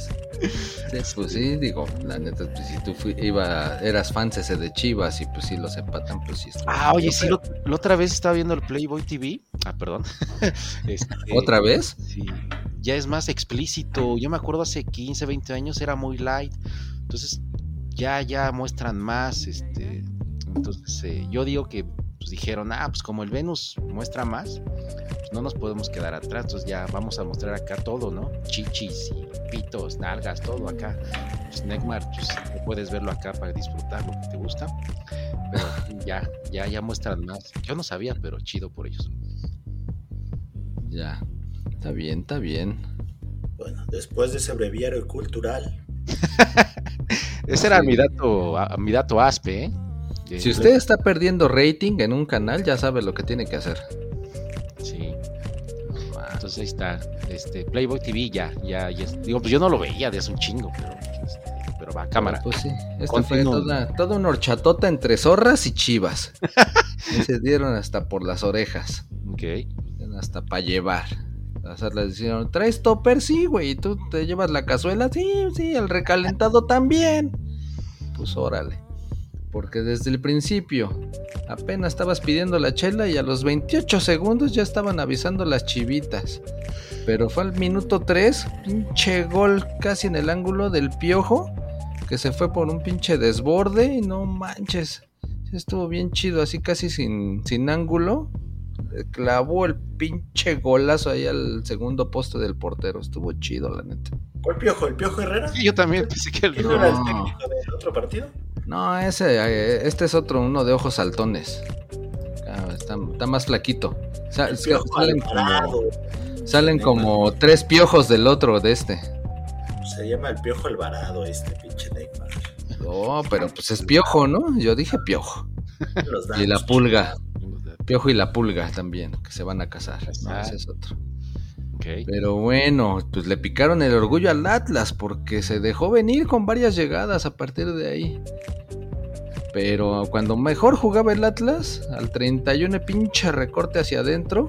Sí, pues sí, digo, la neta, pues si tú fui- iba, eras fan ese de Chivas y pues sí los empatan, pues sí. Ah, oye, sí, lo- la otra vez estaba viendo el Playboy TV. Ah, perdón. Este, ¿Otra vez? Sí. Ya es más explícito. Yo me acuerdo hace 15, 20 años era muy light. Entonces, ya, ya muestran más. Este. Entonces, eh, yo digo que pues, dijeron, ah, pues como el Venus muestra más, pues no nos podemos quedar atrás. Entonces ya vamos a mostrar acá todo, ¿no? Chichis y pitos, nalgas, todo acá. Pues Neckmar, pues puedes verlo acá para disfrutar lo que te gusta. Pero ya, ya, ya muestran más. Yo no sabía, pero chido por ellos. Ya. Está bien, está bien. Bueno, después de ese breviario cultural, Ese era mi dato, a- mi dato aspe, ¿eh? De- Si usted está perdiendo rating en un canal, ya sabe lo que tiene que hacer. Sí. Entonces ahí está. Este, Playboy TV ya, ya, ya. Digo, pues yo no lo veía de hace un chingo, pero, este, pero va, cámara. Pues sí, esta fue toda una horchatota entre zorras y chivas. y se dieron hasta por las orejas. Ok. Hasta para llevar. Sea, les dijeron, ¿traes topper? Sí, güey. ¿Y tú te llevas la cazuela? Sí, sí, el recalentado también. Pues órale. Porque desde el principio apenas estabas pidiendo la chela y a los 28 segundos ya estaban avisando las chivitas. Pero fue al minuto 3, pinche gol casi en el ángulo del piojo, que se fue por un pinche desborde y no manches. Estuvo bien chido, así casi sin, sin ángulo. Clavó el pinche golazo ahí al segundo poste del portero. Estuvo chido, la neta. ¿cuál piojo? ¿El piojo Herrera? Sí, yo también pensé que el ¿Quién no era el técnico del otro partido? No, ese, eh, este es otro, uno de ojos saltones. Ah, está, está más flaquito. Salen como, salen como tres piojos del otro de este. Se llama el piojo Alvarado, este pinche Neymar. No, pero pues es piojo, ¿no? Yo dije piojo. Los Y la pulga. Piojo y la pulga también, que se van a casar. No, Ah. ese es otro. Pero bueno, pues le picaron el orgullo al Atlas porque se dejó venir con varias llegadas a partir de ahí. Pero cuando mejor jugaba el Atlas, al 31 pinche recorte hacia adentro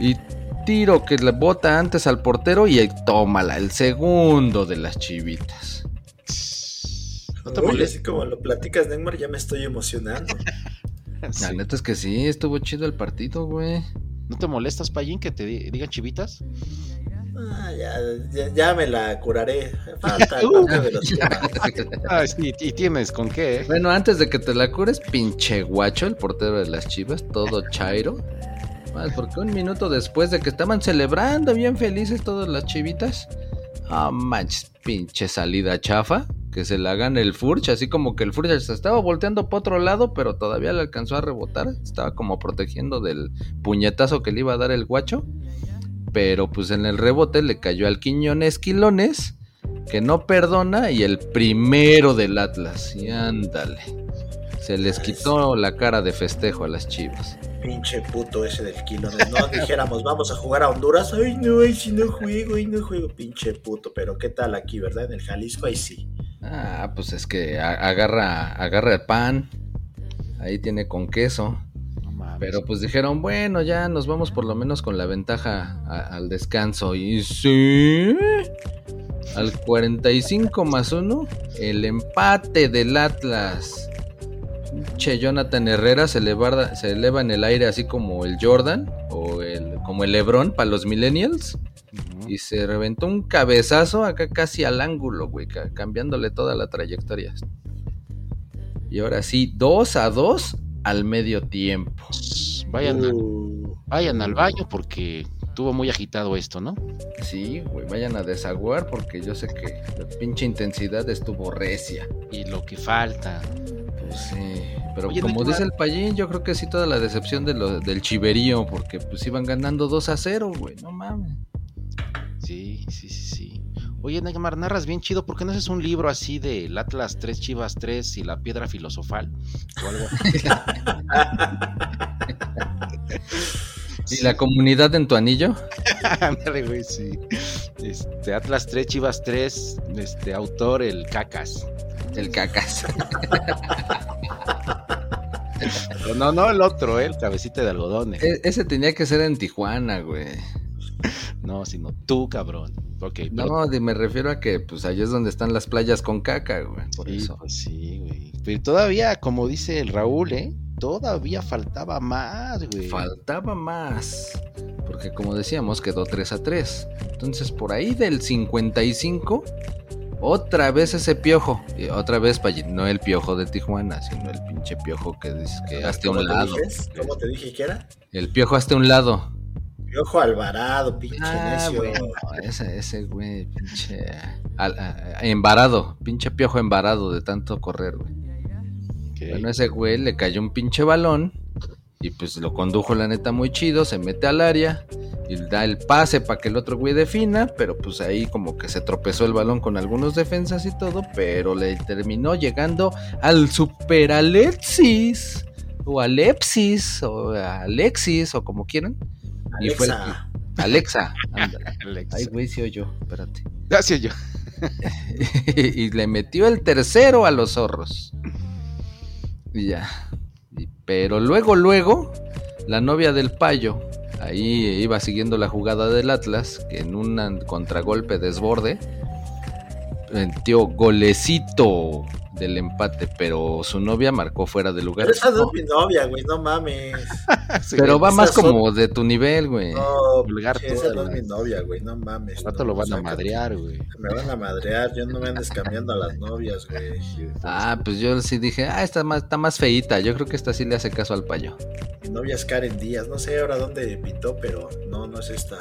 y tiro que le bota antes al portero y ahí tómala, el segundo de las chivitas. No te así como lo platicas, Neymar, ya me estoy emocionando. La Sí. neta es que sí, estuvo chido el partido, güey. ¿No te molestas, Payín, que te di- digan chivitas? Ah, ya, ya, ya me la curaré. Falta el partido de los Pumas. Ah, sí, y tienes con qué, ¿eh? Bueno, antes de que te la cures, pinche guacho, el portero de las chivas, todo chairo. Más porque un minuto después de que estaban celebrando bien felices todas las chivitas, ah, manches, pinche salida chafa, que se la gana el Furch, así como que el Furch se estaba volteando para otro lado, pero todavía le alcanzó a rebotar, estaba como protegiendo del puñetazo que le iba a dar el guacho, pero pues en el rebote le cayó al Quiñones Quilones, que no perdona, y el primero del Atlas, y ándale. Se les quitó la cara de festejo a las chivas. Pinche puto ese del kilo. No dijéramos, vamos a jugar a Honduras. Ay, no, ay, si no juego, ay, no juego. Pinche puto. Pero qué tal aquí, ¿verdad? En el Jalisco, ahí sí. Ah, pues es que agarra, agarra el pan. Ahí tiene con queso. No. Pero pues dijeron, bueno, ya nos vamos por lo menos con la ventaja a- al descanso. Y sí. Al 45 más 1, el empate del Atlas. Che, Jonathan Herrera se eleva, se eleva en el aire así como el Jordan o el, como el Lebron para los millennials. Y se reventó un cabezazo acá casi al ángulo, güey, ca- cambiándole toda la trayectoria. Y ahora sí, 2 a 2 al medio tiempo. Vayan, a- Uh, vayan al baño porque estuvo muy agitado esto, ¿no? Sí, güey, vayan a desaguar porque yo sé que la pinche intensidad estuvo recia. Y lo que falta. Pues sí, pero Oye, como dice el payín, yo creo que sí toda la decepción de lo- del chiverío porque pues iban ganando 2 a 0, güey, no mames. Sí, sí, sí, sí. Oye, Neymar, narras bien chido. ¿Por qué no haces un libro así de el Atlas 3 Chivas 3 y la piedra filosofal? O algo. ¿Y la comunidad en tu anillo? Ándale, güey, sí. Este, Atlas 3 Chivas 3, este, autor el Cacas. El cacas. No, no el otro, ¿eh? el cabecita de algodón. eh. E- ese tenía que ser en Tijuana, güey. No, sino tú, cabrón. Ok, pero- No, de- me refiero a que pues allá es donde están las playas con caca, güey. Por sí, eso. pues sí, güey. Pero todavía, como dice el Raúl, ¿eh? Todavía faltaba más, güey. Faltaba más. Porque como decíamos, quedó 3 a 3. Entonces por ahí del 55, otra vez ese piojo. Y otra vez, no el piojo de Tijuana, sino el pinche piojo que dice que hasta ¿Cómo un lado. ¿Cómo te dije que era? El piojo hasta un lado. Piojo Alvarado, pinche Ah, necio. bueno, ese, ese güey, pinche. al- a- embarado, pinche piojo embarado de tanto correr, güey. Bueno, ese güey le cayó un pinche balón y pues lo condujo la neta muy chido, se mete al área y da el pase para que el otro güey defina, pero pues ahí como que se tropezó el balón con algunos defensas y todo, pero le terminó llegando al Super Alexis o Alepsis o Alexis o como quieran. Y fue el Alexa, Alexa. Alexa. Ay, güey, sí yo, espérate. Gracias, yo. y le metió el tercero a los zorros. Y ya. Pero luego, luego, la novia del payo, ahí iba siguiendo la jugada del Atlas, que en un contragolpe desborde, metió golecito del empate, pero su novia marcó fuera de lugar. Pero esa no es mi novia, güey, no mames. Sí, Pero va más son- como de tu nivel, güey. No, Vulgar esa no es mi novia, güey, no mames. Al rato no, lo van a madrear, güey. Me van a madrear, yo no me andes cambiando a las novias, güey. Ah, pues yo sí dije, ah, está más, está más feíta. Yo creo que esta sí le hace caso al payo. Mi novia es Karen Díaz, no sé ahora dónde pitó, pero no, no es esta.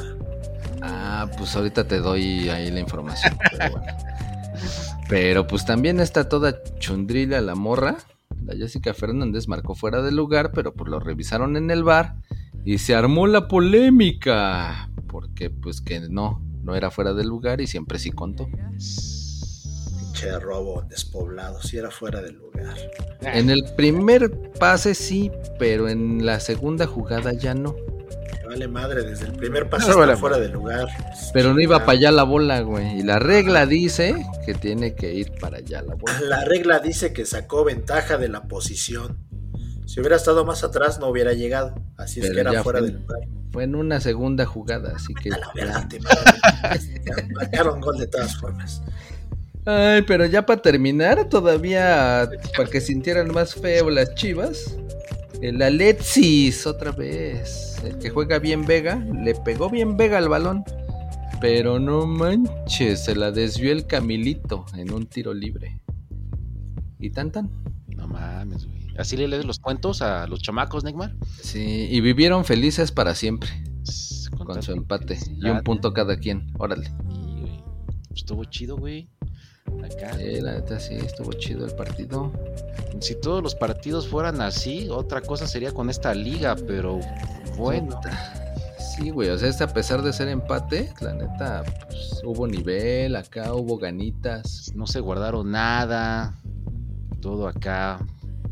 Ah, pues ahorita te doy ahí la información. Pero, bueno. Pero, pues también está toda chundrila la morra. La Jessica Fernández marcó fuera de lugar, pero pues lo revisaron en el bar y se armó la polémica. Porque pues que no, no era fuera de lugar y siempre sí contó. Pinche robo despoblado, si era fuera del lugar. En el primer pase sí, pero en la segunda jugada ya no. Vale madre, desde el primer paso No está vale fuera del lugar. Pero no iba Ah, para allá la bola, güey. Y la regla dice que tiene que ir para allá la bola. La regla dice que sacó ventaja de la posición. Si hubiera estado más atrás no hubiera llegado. Así es que era fuera fue. del lugar. Fue en una segunda jugada, así que... A la te madre. Marcaron gol de todas formas. Ay, pero ya para terminar, todavía para que sintieran más feo las chivas. El Alexis, otra vez. El que juega bien Vega, le pegó bien Vega al balón. Pero no manches, se la desvió el Camilito en un tiro libre. Y tan tan. No mames, güey. ¿Así le lees los cuentos a los chamacos, Neymar? Sí, y vivieron felices para siempre. Con, su empate. Y un punto cada quien. Órale. Sí, güey. Estuvo chido, güey. Acá. Sí, la neta sí, estuvo chido el partido. Si todos los partidos fueran así, otra cosa sería con esta liga, pero bueno. Sí, güey, o sea, este, a pesar de ser empate, la neta, pues, hubo nivel, acá hubo ganitas. No se guardaron nada. Todo acá.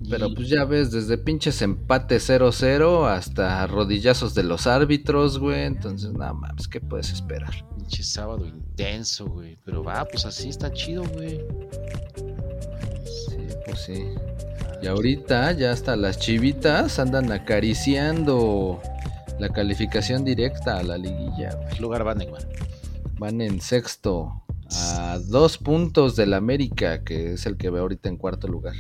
Pero pues ya ves, desde pinches empate 0-0 hasta rodillazos de los árbitros, güey. Entonces, nada más, ¿qué puedes esperar? Pinche sábado intenso, güey. Pero va, pues así está chido, güey. Sí, pues sí. Y ahorita ya hasta las chivitas andan acariciando la calificación directa a la liguilla. ¿Qué lugar va, Neymar? Van en sexto, a dos puntos del América, que es el que ve ahorita en cuarto lugar.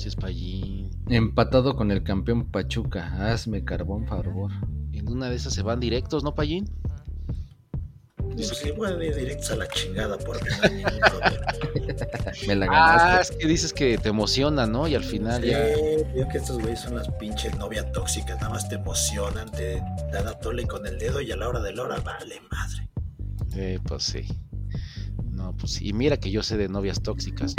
Manches, Pallín. Empatado con el campeón Pachuca. Hazme carbón, favor. En una de esas se van directos, ¿no, Pallín? Pues sí, bueno, ir directos a la chingada por mí. no hay ningún problema. Me la Ah, ganaste. es que dices que te emociona, ¿no? Y al final Sí, ya. veo que estos güeyes son las pinches novias tóxicas, nada más te emocionan, te dan a tole con el dedo y a la hora de la hora, vale madre. Eh, pues sí. No, pues sí. Y mira que yo sé de novias tóxicas.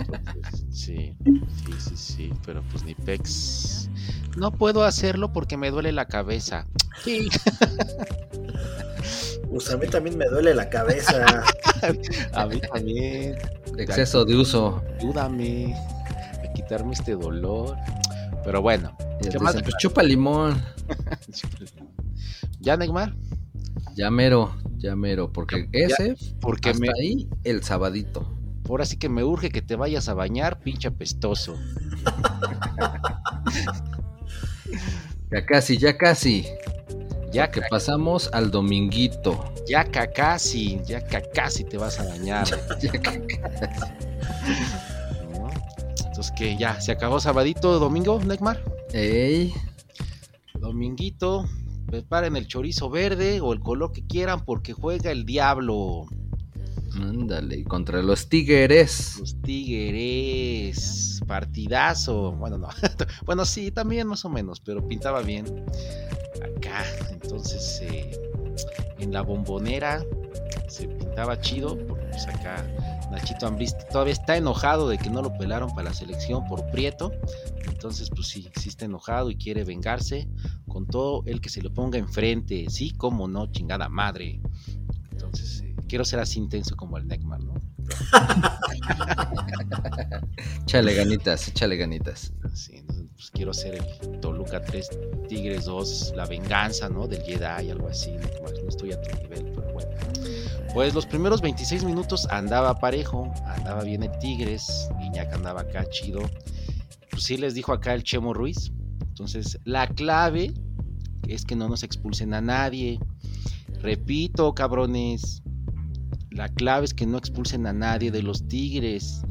Entonces, sí, sí, sí, sí. Pero pues ni pex. No puedo hacerlo porque me duele la cabeza. Sí. Pues a mí también me duele la cabeza. A mí también. Exceso de uso. Ayúdame a quitarme este dolor. Pero bueno. ¿Qué dicen, más? pues chupa limón. ¿Ya, Neymar? Ya mero, ya mero. Porque Ya, ese, Porque hasta me, ahí, el sabadito. Ahora sí que me urge que te vayas a bañar, pinche apestoso. Ya casi, ya casi. Ya Que pasamos al dominguito. ya ca- casi, ya ca- casi te vas a bañar. Ya ca- ¿no? Entonces que ya, se acabó sabadito, domingo, Neymar. Ey, Dominguito, preparen el chorizo verde o el color que quieran porque juega el diablo. Ándale, y contra los tigres. Los tigres, partidazo. Bueno, no. bueno, sí, también más o menos, pero pintaba bien. Acá, entonces, eh, en la bombonera se pintaba chido, porque pues acá Nachito Ambriz todavía está enojado de que no lo pelaron para la selección por Prieto. Entonces, pues sí, sí está enojado y quiere vengarse con todo el que se le ponga enfrente. Sí, como no, chingada madre. Entonces, eh, quiero ser así intenso como el Neckman, ¿no? Échale ganitas, échale ganitas. Sí, entonces, pues quiero ser el Toluca 3, Tigres 2, la venganza, ¿no? Del Jedi, algo así. No, no estoy a tu nivel, pero bueno. Pues los primeros 26 minutos andaba parejo, andaba bien el Tigres, Guiñac andaba acá chido. Pues sí les dijo acá el Chemo Ruiz. Entonces, la clave es que no nos expulsen a nadie. Repito, cabrones. La clave es que no expulsen a nadie de los Tigres.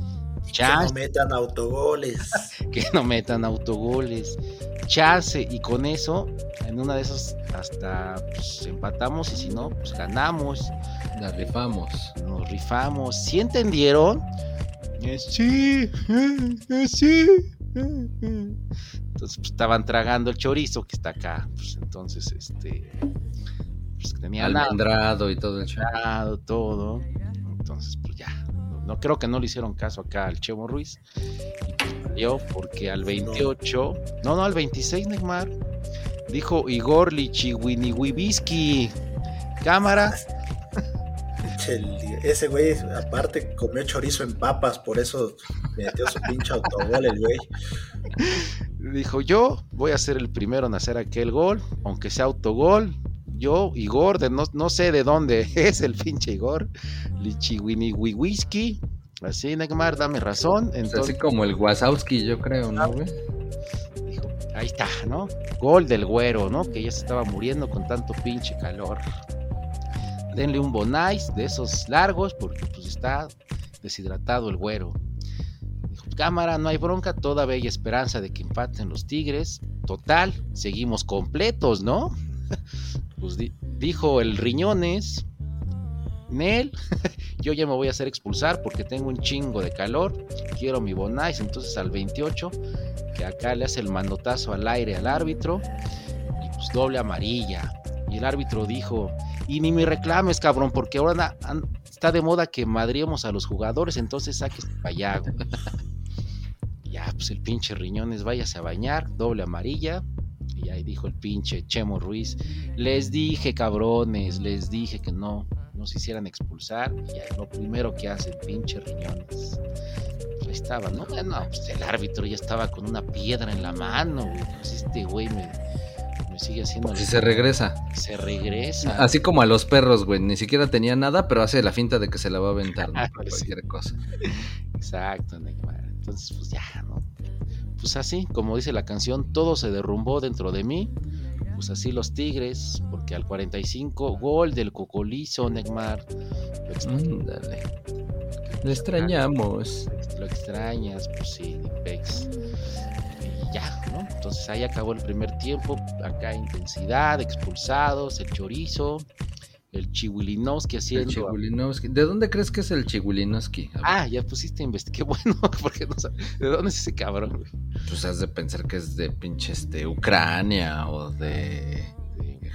Que no metan autogoles. que no metan autogoles. Chance, y con eso, en una de esas hasta pues, empatamos y si no, pues ganamos, La rifamos. nos rifamos. ¿Sí entendieron? Sí, sí. Entonces pues, estaban tragando el chorizo que está acá. Pues entonces, este, pues tenía nada Almendrado y todo el dado, todo. Entonces, pues ya. No, no- creo que no le hicieron caso acá al Chemo Ruiz. Y pues valió porque al 28, no, no, al 26, Neymar, dijo Igor Lichiwiniwibiski. Cámara. Ese güey, aparte, comió chorizo en papas, por eso metió su pinche autogol el güey. Dijo, yo voy a ser el primero en hacer aquel gol, aunque sea autogol. Yo, Igor, de no, no sé de dónde es el pinche Igor. Lichiwiniwibiski. Así, Neymar, dame razón. Entonces, así como el Wazowski, yo creo, ¿no, güey? Ahí está, ¿no? Gol del güero, ¿no? Que ya se estaba muriendo con tanto pinche calor. denle un bonais de esos largos porque pues está deshidratado el güero. Dijo, cámara, no hay bronca, todavía hay esperanza de que empaten los Tigres. Total, seguimos completos, ¿no? Pues dijo el Riñones, Nel, yo ya me voy a hacer expulsar porque tengo un chingo de calor, quiero mi bonais, entonces al 28, que acá le hace el mandotazo al aire al árbitro, y pues doble amarilla. Y el árbitro dijo, y ni me reclames, cabrón, porque ahora está de moda que madriemos a los jugadores, entonces saques allá. ya, pues el pinche Riñones, váyase a bañar, doble amarilla. Y ahí dijo el pinche Chemo Ruiz, les dije cabrones, les dije que no, no se hicieran expulsar. Y ya lo primero que hace el pinche Riñones. Pues ahí estaba, ¿no? No, pues el árbitro ya estaba con una piedra en la mano, güey. Pues este güey me sigue haciendo. Si se regresa. Se regresa. Así como a los perros, güey. Ni siquiera tenía nada, pero hace la finta de que se la va a aventar, ¿no? cualquier cosa. Exacto, Neymar. Entonces, pues ya, ¿no? Pues así, como dice la canción, todo se derrumbó dentro de mí. Pues así los Tigres, porque al 45, gol del Cocolizo, Neymar. Dale. Lo extrañamos. Lo extrañas, pues sí, Pex ya, ¿no? Entonces ahí acabó el primer tiempo, acá intensidad, expulsados, el chorizo, el Chihulinowski haciendo. El ¿De dónde crees que es el Chihulinowski? Ah, ya pusiste investigar. Qué bueno, porque no sabes. ¿De dónde es ese cabrón, güey? Pues has de pensar que es de pinches de Ucrania o de,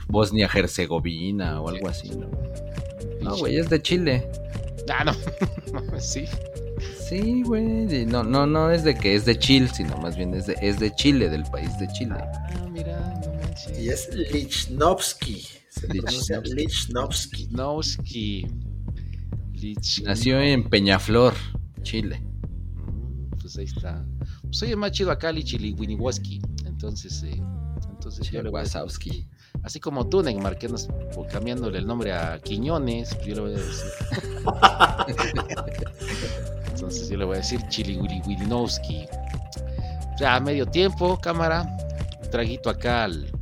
Bosnia-Herzegovina o algo así, ¿no? No, güey, es de Chile. Ah, no. sí. Sí, güey. No, no, no es de que es de Chile, sino más bien es de, es de Chile, del país de Chile. Ah, mira, no manches. Y es Lichnowsky. Lichnowsky. Lichnowsky. Nació en Peñaflor, Chile. Mm, pues ahí está. Pues oye, más chido acá, Lichiliwiniwoski. Entonces, eh, entonces yo le voy a Así como tú, Neymar, que nos cambiándole el nombre a Quiñones, pues yo le voy a decir. Entonces yo le voy a decir Chiliwilinowski. Ya a medio tiempo, cámara. traguito acá al,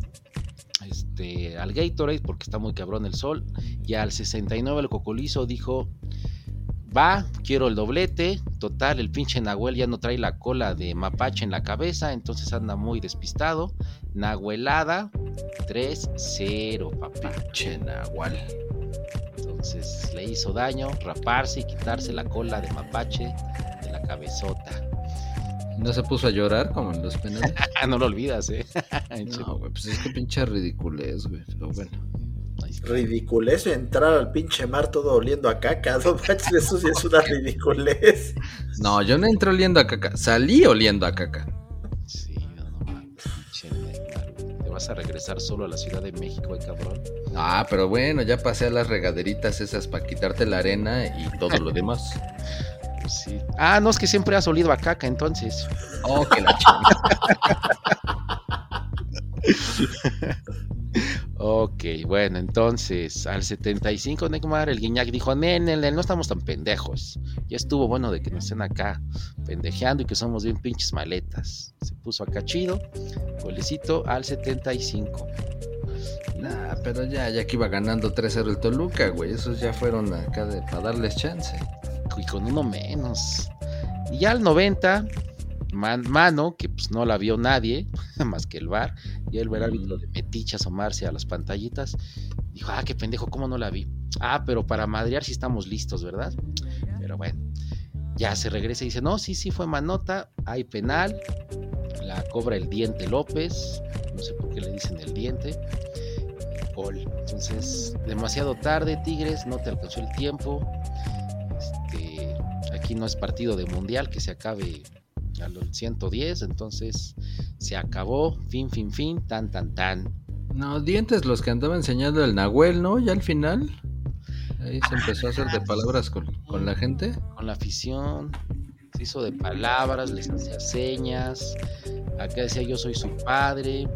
este, al Gatorade porque está muy cabrón el sol. Y al 69 el Cocolizo dijo, va, quiero el doblete. Total, el pinche Nahuel ya no trae la cola de mapache en la cabeza, entonces anda muy despistado. Nahuelada, 3-0, papá. Pinche Nahuel. Entonces le hizo daño raparse y quitarse la cola de mapache de la cabezota. ¿No se puso a llorar como en los penales? no lo olvidas, eh. no, güey, pues es que pinche ridiculez, güey. Pero bueno. Ridiculez entrar al pinche mar todo oliendo a caca, no eso sí es una ridiculez. No, yo no entré oliendo a caca, salí oliendo a caca. Sí, no, no, Te vas a regresar solo a la Ciudad de México, eh, cabrón. Ah, pero bueno, ya pasé a las regaderitas esas para quitarte la arena y todo lo demás. Pues sí. Ah, no, es que siempre has olido a caca, entonces. Oh, que la ok, bueno, entonces al 75 Neymar, el Guiñac dijo, nene, no estamos tan pendejos. Ya estuvo bueno de que nos estén acá pendejeando y que somos bien pinches maletas. Se puso acá chido, golecito al 75. Nah, pero ya, ya que iba ganando 3-0 el Toluca, güey. Esos ya fueron acá de, para darles chance. Y con uno menos. Y ya al 90, mano, que pues no la vio nadie, más que el bar, y el ver árbitro de metiche asomarse a las pantallitas. Dijo, ah, qué pendejo, ¿cómo no la vi? Ah, pero para madrear sí estamos listos, ¿verdad? Pero bueno, ya se regresa y dice, no, sí, sí fue manota, hay penal, la cobra el diente López, no sé por qué le dicen el diente, gol. Entonces, demasiado tarde, Tigres, no te alcanzó el tiempo. Aquí no es partido de mundial que se acabe a los 110, entonces se acabó, fin, fin, fin, tan, tan, tan. No, dientes los que andaba enseñando el Nahuel, ¿no? Ya al final. Ahí se empezó a hacer de palabras con, con la gente. Con la afición. Se hizo de palabras, les hacía señas. Acá decía yo soy su padre.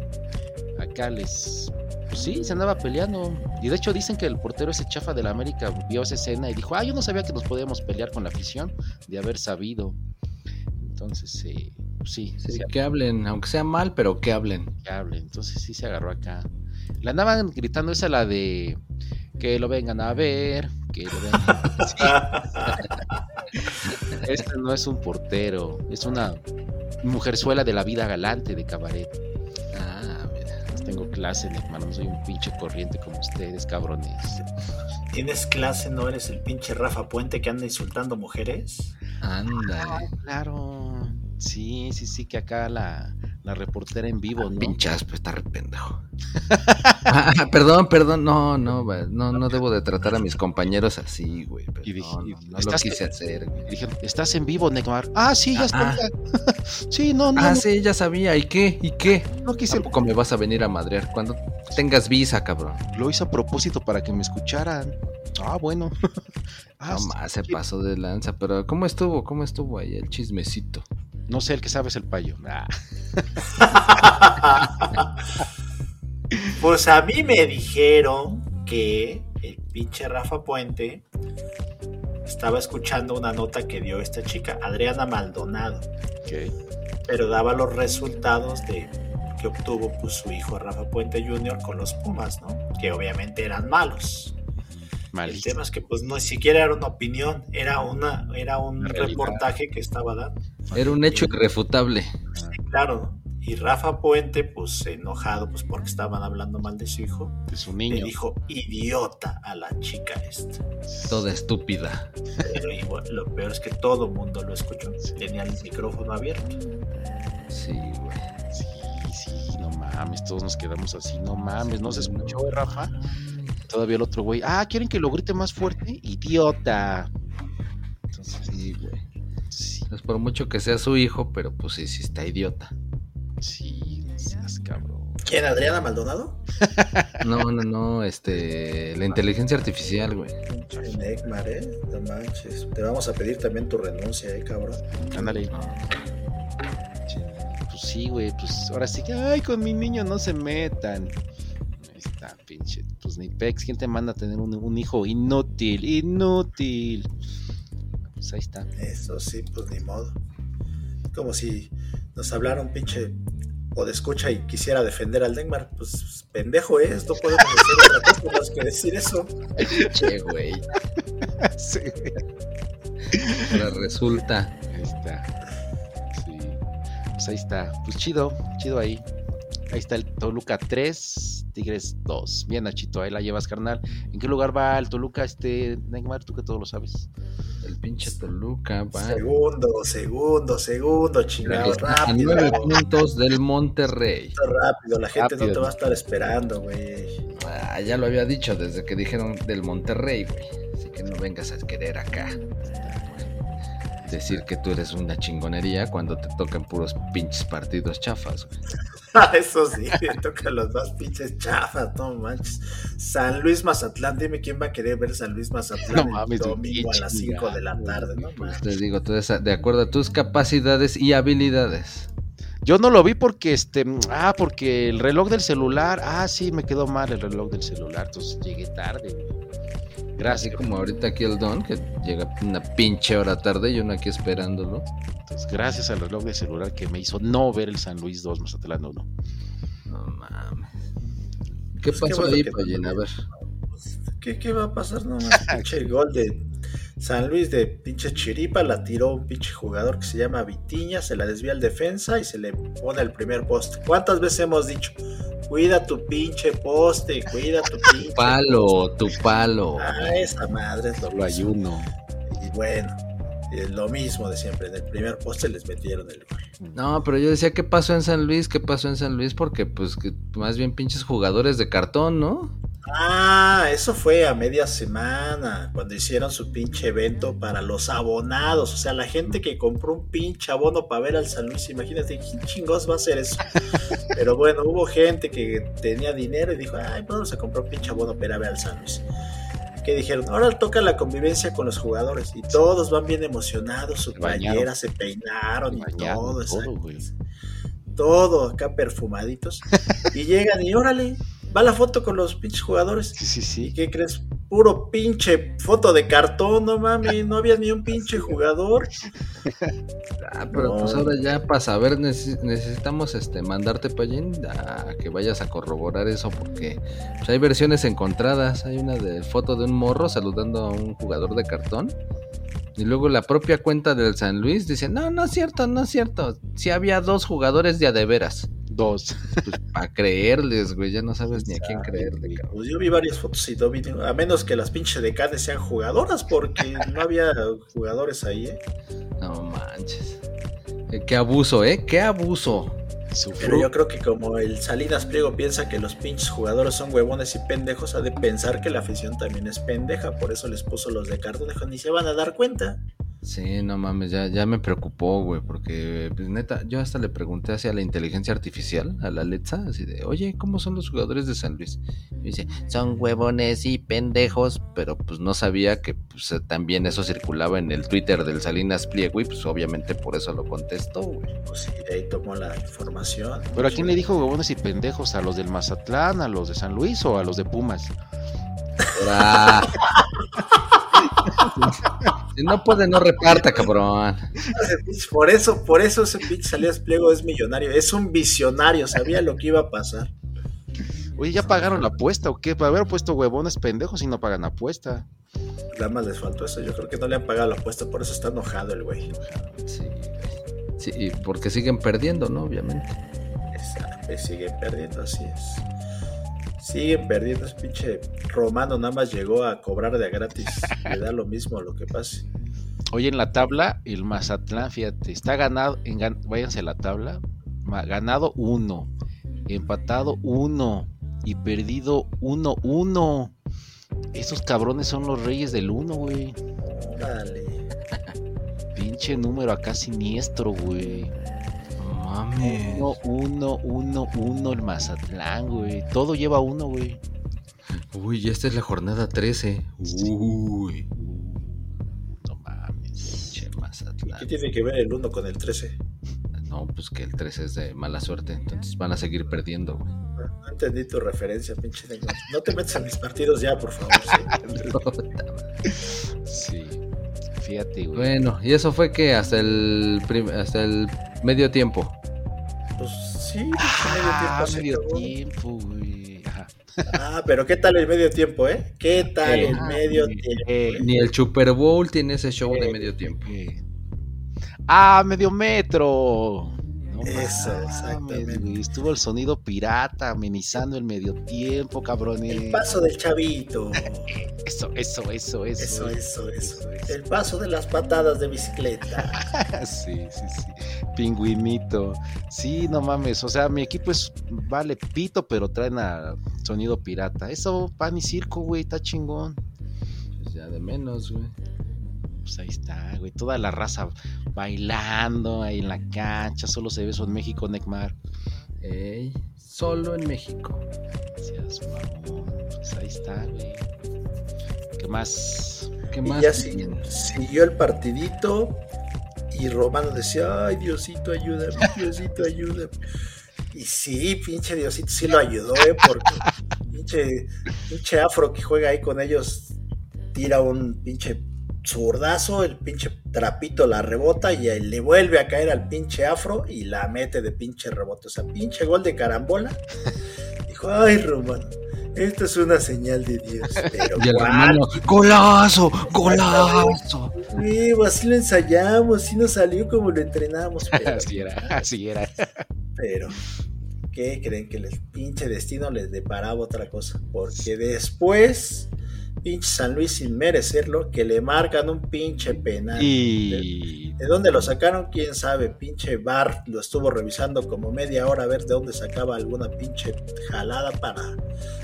Acá les pues sí, se andaba peleando. Y de hecho dicen que el portero ese chafa de la América vio esa escena y dijo, ah, yo no sabía que nos podíamos pelear con la afición de haber sabido. Entonces, eh, pues sí. sí que hablen, aunque sea mal, pero que hablen. Que hablen. Entonces sí se agarró acá. Le andaban gritando esa la de Que lo vengan a ver, que lo vengan Este no es un portero, es una mujerzuela de la vida galante de cabaret. Ah, tengo clase, hermano, no soy un pinche corriente como ustedes, cabrones. ¿Tienes clase? ¿No eres el pinche Rafa Puente que anda insultando mujeres? Ándale. Claro. Sí, sí, sí, que acá la, la reportera en vivo, ¿no? Pinchas, pues está re pendejo. Ah, ah, perdón, perdón, no, no, no, no debo de tratar a mis compañeros así, güey. Y dije, no, lo ¿estás- quise hacer, güey. Dije, ¿estás en vivo, Neymar? Ah, sí, ya Ah, está. sí, no, no, Ah, sí, ya sabía. ¿Y qué? ¿Y qué? no quise. Tampoco me vas a venir a madrear cuando tengas visa, cabrón. Lo hice a propósito para que me escucharan. Ah, bueno. Ah, No más, se pasó de lanza, pero ¿cómo estuvo? ¿Cómo estuvo ahí el chismecito? No sé, el que sabe es el payo. Ah, Pues a mí me dijeron que el pinche Rafa Puente estaba escuchando una nota que dio esta chica, Adriana Maldonado, pero daba los resultados de que obtuvo pues, su hijo Rafa Puente Jr. con los Pumas, ¿no? Que obviamente eran malos. El tema es que pues no siquiera era una opinión, era una era un realidad. reportaje que estaba dando. Era un hecho irrefutable. Claro, y Rafa Puente pues enojado pues porque estaban hablando mal de su hijo, un le niño. dijo idiota a la chica esta. Toda estúpida. Pero igual, lo peor es que todo el mundo lo escuchó. Tenía el micrófono abierto. Sí, güey. Sí, sí, no mames, todos nos quedamos así, no mames, no se escuchó, eh, Rafa. Todavía el otro güey, ah, ¿quieren que lo grite más fuerte? Idiota. Entonces, Sí, güey. sí, Es por mucho que sea su hijo, pero pues sí, sí está idiota. sí, seas cabrón. ¿Quién, Adriana Maldonado? No, no, no, este, la inteligencia artificial, güey. Neymar, ¿eh? No manches. Te vamos a pedir también tu renuncia, ¿eh, cabrón? Ándale. Sí, Pues sí, güey, pues ahora sí que, ay, con mi niño no se metan. Ahí está, pinche. Pues ni pex, ¿quién te manda a tener un, un hijo inútil? Inútil. Pues ahí está. Eso sí, pues ni modo. Como si nos hablara un pinche o de escucha y quisiera defender al Neymar. Pues pendejo es, no podemos decir otra cosa más que decir eso. Che, güey. sí. Ahora resulta. Ahí está. Sí. Pues ahí está. Pues chido, chido ahí. Ahí está el Toluca 3, Tigres 2. Bien, Nachito, ahí la llevas, carnal. ¿En qué lugar va el Toluca, este Neymar? Tú que todo lo sabes. El pinche Toluca va Segundo, segundo, segundo, chingado, a rápido. nueve puntos del Monterrey. Rápido, la gente no Rápido. te va a estar esperando, güey. Ah, ya lo había dicho desde que dijeron del Monterrey, güey. Así que no vengas a querer acá. Decir que tú eres una chingonería cuando te tocan puros pinches partidos chafas, güey. Eso sí, me tocan los dos pinches chafas, no manches. San Luis Mazatlán, dime quién va a querer ver San Luis Mazatlán No el domingo a las 5 chingada, de la tarde, no Pues manches. te digo, tú eres de acuerdo a tus capacidades y habilidades. Yo no lo vi porque este, ah, porque el reloj del celular, ah, sí, me quedó mal el reloj del celular, entonces llegué tarde. Así Gracias. como ahorita aquí el Don, que llega una pinche hora tarde y uno aquí esperándolo. Entonces, gracias al reloj del celular que me hizo no ver el San Luis 2 Mazatlán 1. No mames. ¿Qué Pues pasó ahí, Pallín? A ver. ¿Qué, ¿Qué va a pasar? No más, pinche gol de San Luis de pinche chiripa, la tiró un pinche jugador que se llama Vitiña, se la desvía al defensa y se le pone el primer poste. ¿Cuántas veces hemos dicho? Cuida tu pinche poste, cuida tu pinche Palo, tu palo. Ah, esa madre es lo Solo hay mismo. uno. Y bueno, es lo mismo de siempre. En el primer poste les metieron el gol. No, pero yo decía, ¿qué pasó en San Luis? ¿Qué pasó en San Luis? Porque, pues, que más bien pinches jugadores de cartón, ¿no? Ah, eso fue a media semana, cuando hicieron su pinche evento para los abonados. O sea, la gente que compró un pinche abono para ver al San Luis, imagínate, ¿quién chingos va a hacer eso? Pero bueno, hubo gente que tenía dinero y dijo, ay, vamos a comprar un pinche abono para ver al San Luis. Que dijeron, ahora toca la convivencia con los jugadores. Y todos van bien emocionados, su Se playera, se peinaron Se y bañaron, todo, todo, todo acá perfumaditos. y llegan y órale, va la foto con los pinches jugadores. Sí, sí, ¿Y sí. qué crees? puro pinche foto de cartón, no mames, no había ni un pinche jugador. Ah, pero pues ahora ya para saber necesitamos este mandarte para a que vayas a corroborar eso porque pues, hay versiones encontradas. Hay una de foto de un morro saludando a un jugador de cartón. Y luego la propia cuenta del San Luis dice, no, no es cierto, no es cierto. Si había dos jugadores de adeveras. Dos. Pues para creerles, güey, ya no sabes ni a quién creerle. Pues yo vi varias fotos y no vi, a menos que las pinches de Cade sean jugadoras, porque no había jugadores ahí, ¿eh? No manches. Eh, qué abuso, ¿eh? Qué abuso. Pero yo creo que como el Salinas Pliego piensa que los pinches jugadores son huevones y pendejos, ha de pensar que la afición también es pendeja, por eso les puso los de Cardonejo, ni se van a dar cuenta. Sí, no mames, ya, ya me preocupó, güey, porque, pues neta, yo hasta le pregunté hacia la inteligencia artificial, a la Alexa, así de, oye, ¿cómo son los jugadores de San Luis? Y dice, son huevones y pendejos, pero pues no sabía que pues, también eso circulaba en el Twitter del Salinas Pliego y pues obviamente por eso lo contestó, güey. Pues sí, de ahí tomó la información. ¿Pero a quién le dijo huevones y pendejos? ¿A los del Mazatlán, a los de San Luis o a los de Pumas? no puede, no reparta, cabrón. Por eso, por eso ese pinche Salinas Pliego es millonario. Es un visionario, sabía lo que iba a pasar. Oye, ¿ya pagaron la apuesta o qué? Para haber puesto huevones pendejos y no pagan apuesta. Nada más les faltó eso. Yo creo que no le han pagado la apuesta, por eso está enojado el güey. Sí, sí porque siguen perdiendo, ¿no? Obviamente. Exacto, siguen perdiendo, así es. Siguen perdiendo. Ese pinche romano nada más llegó a cobrar de gratis. Le da lo mismo a lo que pase. Oye, en la tabla, el Mazatlán, fíjate, está ganado, en, váyanse a la tabla, ganado uno, empatado uno y perdido uno, uno. Esos cabrones son los reyes del uno, güey. Dale. Pinche número acá siniestro, güey. Uno, uno, uno, uno el Mazatlán, güey. Todo lleva uno, güey. Uy, esta es la jornada 13. Uy. No mames. Che, Mazatlán. ¿Qué tiene que ver el 1 con el 13? No, pues que el 13 es de mala suerte. Entonces van a seguir perdiendo, güey. No, entendí tu referencia, pinche negro. No te metas en mis partidos ya, por favor. Sí. Fíjate, güey. Bueno, y eso fue que hasta el, hasta el medio tiempo. Pues sí, medio ah, tiempo. medio tiempo, güey. Ah, pero ¿qué tal el medio tiempo, eh? ¿Qué tal el medio tiempo? Ni el Super Bowl tiene ese show de medio tiempo. Ah, medio metro. Eso, exactamente. Estuvo el sonido pirata amenizando el medio tiempo, cabrón. El paso del chavito. eso, eso, eso, eso. Eso, eso, eso. El paso de las patadas de bicicleta. sí, sí, sí. Pingüinito. Sí, no mames. O sea, mi equipo es vale pito, pero traen a sonido pirata. Eso, pan y circo, güey, está chingón. Pues ya de menos, güey pues ahí está, güey. Toda la raza bailando ahí en la cancha. Solo se ve eso en México, Necmar. Ey, solo en México. Gracias, mamón. Pues ahí está, güey. ¿Qué más? ¿Qué más? Y ya siguió el partidito. Y Romano decía, ay, Diosito, ayúdame, Diosito, ayúdame. Y sí, pinche Diosito sí lo ayudó, ¿eh? Porque pinche, pinche afro que juega ahí con ellos tira un pinche zurdazo, el pinche trapito la rebota y le vuelve a caer al pinche afro y la mete de pinche rebote. O sea, pinche gol de carambola. Dijo, ay, Romano, esto es una señal de Dios. Pero y el hermano, golazo, golazo. Sí, así lo ensayamos, así nos salió como lo entrenamos. así era, así era. Pero, ¿qué creen? Que el pinche destino les deparaba otra cosa. Porque después pinche San Luis sin merecerlo, que le marcan un pinche penal. Y... ¿De, dónde lo sacaron? Quién sabe, pinche Bar lo estuvo revisando como media hora a ver de dónde sacaba alguna pinche jalada para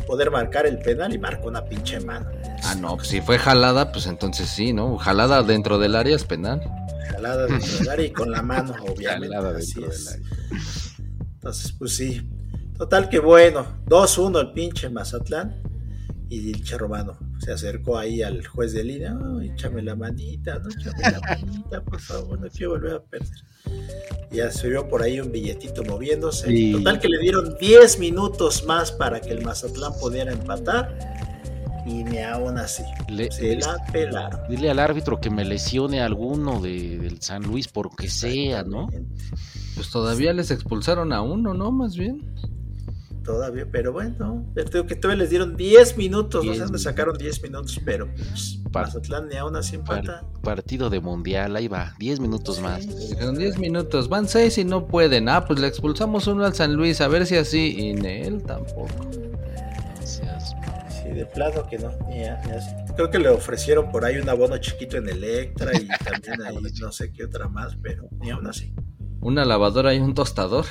poder marcar el penal y marcó una pinche mano. Ah, no, pues si fue jalada, pues entonces sí, ¿no? Jalada dentro del área es penal. Jalada dentro del área y con la mano, obviamente. Jalada dentro del área. Entonces, pues sí. Total que bueno, 2-1 el pinche Mazatlán y el Romano se acercó ahí al juez de línea, échame la manita, no, échame la manita, por favor, no quiero volver a perder. ya se vio por ahí un billetito moviéndose. Total que le dieron 10 minutos más para que el Mazatlán pudiera empatar. y ni aún así. Le- Se la pelaron. Dile al árbitro que me lesione alguno de, del San Luis, por que sea, ¿no? Pues todavía les expulsaron a uno, ¿no? Más bien. Todavía, pero bueno, tengo que todavía les dieron 10 minutos, no sé 10 dónde sacaron 10 minutos, pero pues, Mazatlán ni aún así empata. Partido de mundial, ahí va, 10 minutos más. Dijeron 10 minutos, van 6 y no pueden. Ah, pues le expulsamos uno al San Luis, a ver si así. Y ni él tampoco. Mamón. Sí, de plano que no, ni, a- ni así. Creo que le ofrecieron por ahí un abono chiquito en Electra y también ahí no sé qué otra más, pero ni aún así. Una lavadora y un tostador.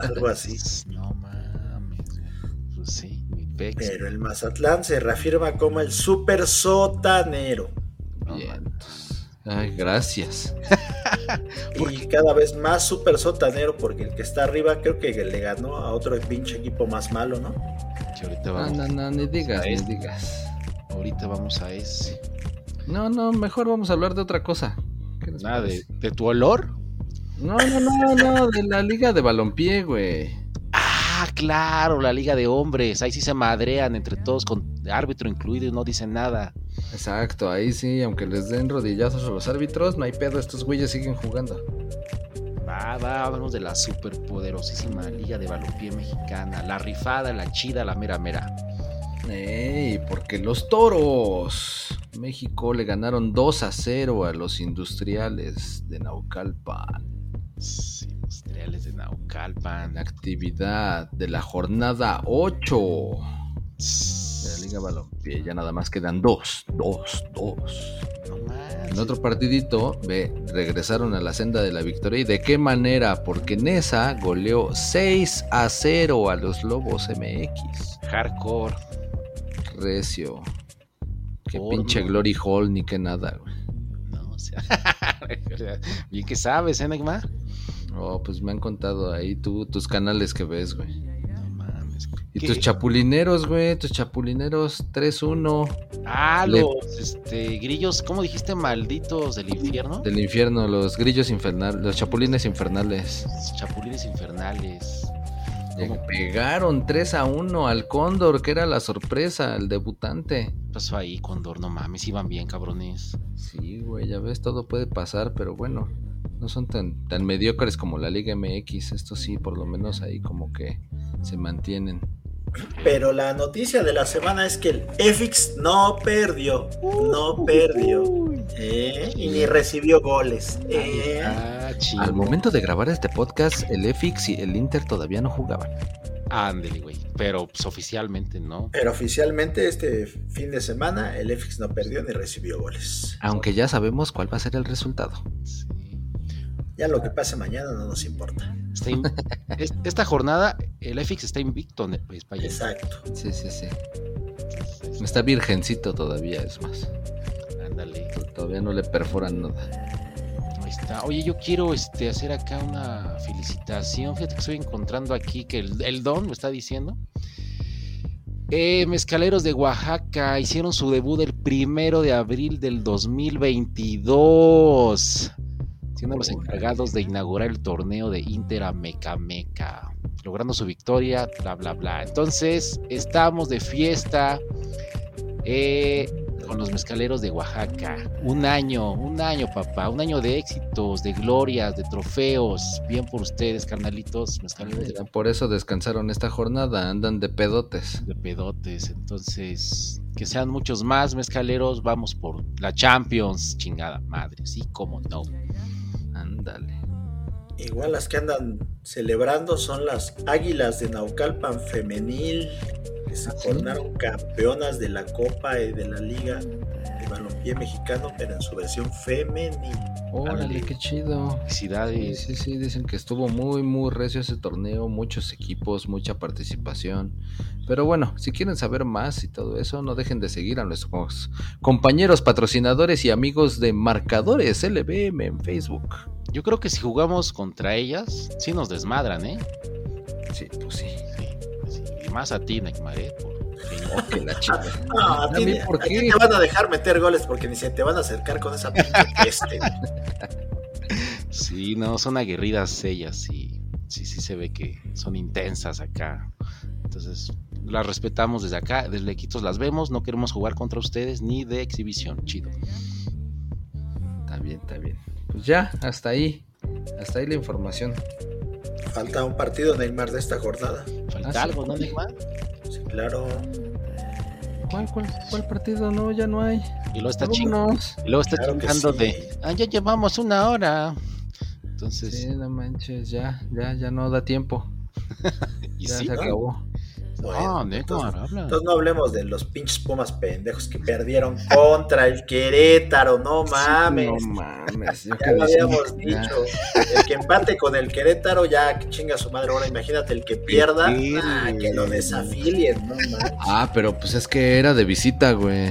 Algo así. No pex. Pero el Mazatlán se reafirma como el super sotanero. Bien. Ay, gracias. Y cada vez más super sotanero porque el que está arriba creo que le ganó a otro pinche equipo más malo, ¿no? Que ahorita No, vamos, no, no, ni digas, ni digas. ahorita vamos a ese. No, no, mejor vamos a hablar de otra cosa. ¿Qué les Nada, de, parece? de tu olor. No, no, no, no, de la liga de balompié, güey. Claro, la liga de hombres. Ahí sí se madrean entre todos con árbitro incluido y no dicen nada. Exacto, ahí sí, aunque les den rodillazos a los árbitros, no hay pedo, estos güeyes siguen jugando. Va, va, hablamos de la superpoderosísima liga de balompié mexicana. La rifada, la chida, la mera mera. Ey, porque los toros. México le ganaron 2 a 0 a los industriales de Naucalpan. Industriales de Naucalpan. Actividad de la jornada 8 de la Liga Balompié. Ya nada más quedan 2, 2, 2. No. En otro partidito, ve, regresaron a la senda de la victoria. ¿Y de qué manera? Porque Nesa goleó 6 a 0 a los Lobos MX. Hardcore. Recio. Qué Por pinche. Glory Hall ni que nada, güey. No, o sea. Bien que sabes, ¿eh? Oh, pues me han contado ahí tú, tus canales que ves, güey. No mames. Y ¿Qué? tus chapulineros, güey, tus chapulineros 3-1 Ah, Le- los este, grillos, ¿cómo dijiste? Malditos del infierno. del infierno, los grillos infernales, los chapulines infernales. Los Chapulines infernales. Le pegaron 3 a 1 al Cóndor, que era la sorpresa, el debutante. ¿Qué pasó ahí, Condor? No mames, iban bien, cabrones. Sí, güey, ya ves, todo puede pasar, pero bueno, no son tan, tan mediocres como la Liga MX. Esto sí, por lo menos ahí como que se mantienen. Pero la noticia de la semana es que el EFIX no perdió, no perdió. ¿eh? Y ni recibió goles. ¿eh? Ah, chido. Al momento de grabar este podcast, el EFIX y el Inter todavía no jugaban. Ándele, güey. Pero pues, oficialmente no. Pero oficialmente este fin de semana el EFIX no perdió ni recibió goles. Aunque ya sabemos cuál va a ser el resultado. Sí. Ya lo que pase mañana no nos importa. Está in- es- Esta jornada, el FX está invicto, pues, vaya. Exacto. Sí, sí, sí. Está virgencito todavía, es más. Ándale. Todavía no le perforan nada. Ahí está. Oye, yo quiero este, hacer acá una felicitación. Fíjate que estoy encontrando aquí que el, el Don me está diciendo. Eh, mezcaleros de Oaxaca hicieron su debut el primero de abril del 2022. Siendo los encargados de inaugurar el torneo de Inter Meca. Logrando su victoria, bla, bla, bla. Entonces, estamos de fiesta. Eh, con los mezcaleros de Oaxaca. Un año, un año, papá, un año de éxitos, de glorias, de trofeos. Bien por ustedes, carnalitos, mezcaleros de, Por eso descansaron esta jornada, andan de pedotes. de pedotes. Entonces, que sean muchos más mezcaleros. Vamos por la Champions, chingada madre. Sí, como no. Ándale. Igual las que andan celebrando son las Águilas de Naucalpan Femenil, que se coronaron campeonas de la Copa y de la Liga de Balompié Mexicano, pero en su versión femenil. Órale, qué chido. Felicidades. sí, sí, dicen que estuvo muy, muy recio ese torneo, muchos equipos, mucha participación. Pero bueno, si quieren saber más y todo eso, no dejen de seguir a nuestros compañeros patrocinadores y amigos de Marcadores LBM en Facebook. Yo creo que si jugamos contra ellas, sí nos desmadran, ¿eh? Sí, pues sí. Sí, sí. Y más a ti, Neymar, ¿eh? Porque- Oh, que la chica. No, a ¿A ti, por qué? te van a dejar meter goles porque ni se te van a acercar con esa pinche peste. Sí, no, son aguerridas ellas y sí, sí se ve que son intensas acá. Entonces, las respetamos desde acá, desde Lequitos las vemos, no queremos jugar contra ustedes ni de exhibición, chido. Está bien, está bien. Pues ya, hasta ahí. Hasta ahí la información. Falta un partido Neymar de esta jornada. Falta Ah, sí. algo, ¿no, Neymar? Sí, claro. ¿Cuál, cuál, cuál partido? No, ya no hay. Y luego está chingando, y luego está Claro chingando sí. de, ah, ya llevamos una hora. Entonces, Sí, no manches, ya, ya, ya no da tiempo. y Ya sí, se ¿no? acabó. Bueno, ah, entonces, no hablemos de los pinches Pumas pendejos que perdieron contra el Querétaro, no mames. No mames. Yo Ya lo habíamos dicho. El que empate con el Querétaro, ya que chinga su madre. Ahora imagínate el que pierda, ah, que lo desafilien, no mames. Ah, pero pues es que era de visita, güey.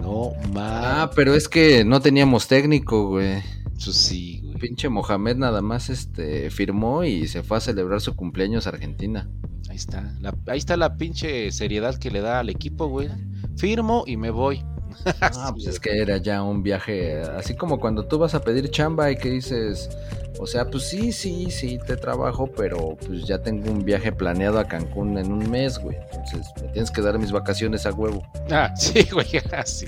No, Ah, más. pero es que no teníamos técnico, güey. Pues sí, güey. Pinche Mohamed nada más este firmó y se fue a celebrar su cumpleaños a Argentina. Ahí está. La- ahí está la pinche seriedad que le da al equipo, güey. Firmo y me voy. Ah, pues es que era ya un viaje, así como cuando tú vas a pedir chamba y que dices, o sea, pues sí, sí, sí, te trabajo, pero pues ya tengo un viaje planeado a Cancún en un mes, güey. Entonces me tienes que dar mis vacaciones a huevo. Ah, sí, güey, ah, sí.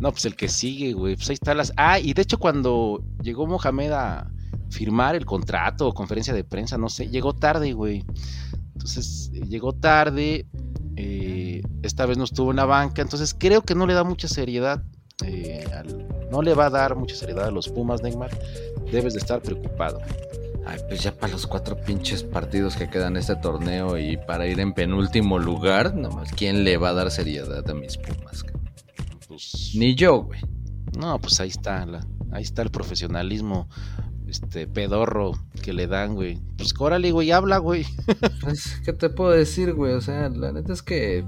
No, pues el que sigue, güey. Pues ahí está las. Ah, y de hecho, cuando llegó Mohamed a firmar el contrato o conferencia de prensa, no sé, llegó tarde, güey. Entonces, eh, llegó tarde. eh, esta vez no estuvo en la banca. Entonces, creo que no le da mucha seriedad. eh, al- no le va a dar mucha seriedad a los Pumas, Neymar. Debes de estar preocupado. Ay, pues ya para los cuatro pinches partidos que quedan este torneo y para ir en penúltimo lugar, nomás, ¿quién le va a dar seriedad a mis Pumas? Pues, Ni yo, güey. No, pues ahí está, la, ahí está el profesionalismo, este pedorro que le dan, güey. Pues órale, güey, habla, güey. Pues, ¿qué te puedo decir, güey? O sea, la neta es que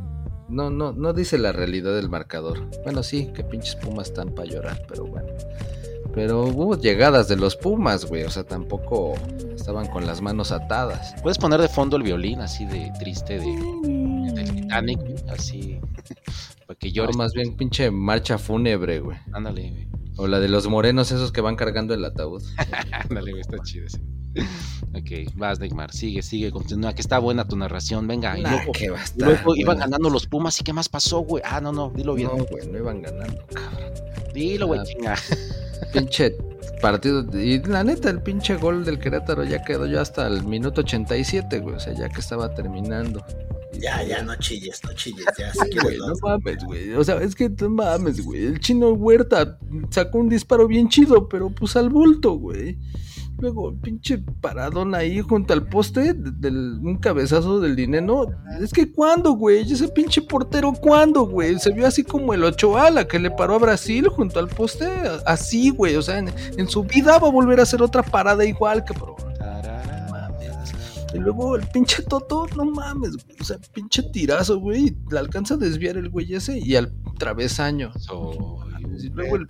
no, no, no dice la realidad del marcador. Bueno, sí, que pinches Pumas están para llorar, pero bueno. Pero hubo llegadas de los Pumas, güey. O sea, tampoco estaban con las manos atadas. Puedes poner de fondo el violín así de triste de, del Titanic, así para que No, llores. más bien pinche marcha fúnebre, güey. Ándale, güey. O la de los morenos esos que van cargando el ataúd. Ándale, güey, está chido ese. Ok, vas, Neymar, sigue, sigue, continúa, que está buena tu narración, venga. Y Nah, luego, que va a y estar, luego iban ganando los Pumas, ¿y qué más pasó, güey? Ah, no, no, dilo bien. No, güey, no iban ganando, cabrón. Dilo, güey, Ah. chinga. pinche partido. Y la neta, el pinche gol del Querétaro ya quedó yo hasta el minuto 87, güey. O sea, ya que estaba terminando. Ya, ya, no chilles, no chilles, ya. Si quieres, no no. mames, güey. O sea, es que no mames, güey. El chino Huerta sacó un disparo bien chido, pero pues al bulto, güey. Luego, pinche paradón ahí junto al poste de- del un cabezazo del dinero. Es que cuándo, güey, ese pinche portero, ¿cuándo, güey? Se vio así como el Ochoa, la que le paró a Brasil junto al poste, así, güey. O sea, en, en su vida va a volver a hacer otra parada igual, cabrón. Y luego el pinche Toto, no mames, güey. O sea, pinche tirazo, güey. Le alcanza a desviar el güey ese y al travesaño. Soy Y luego el.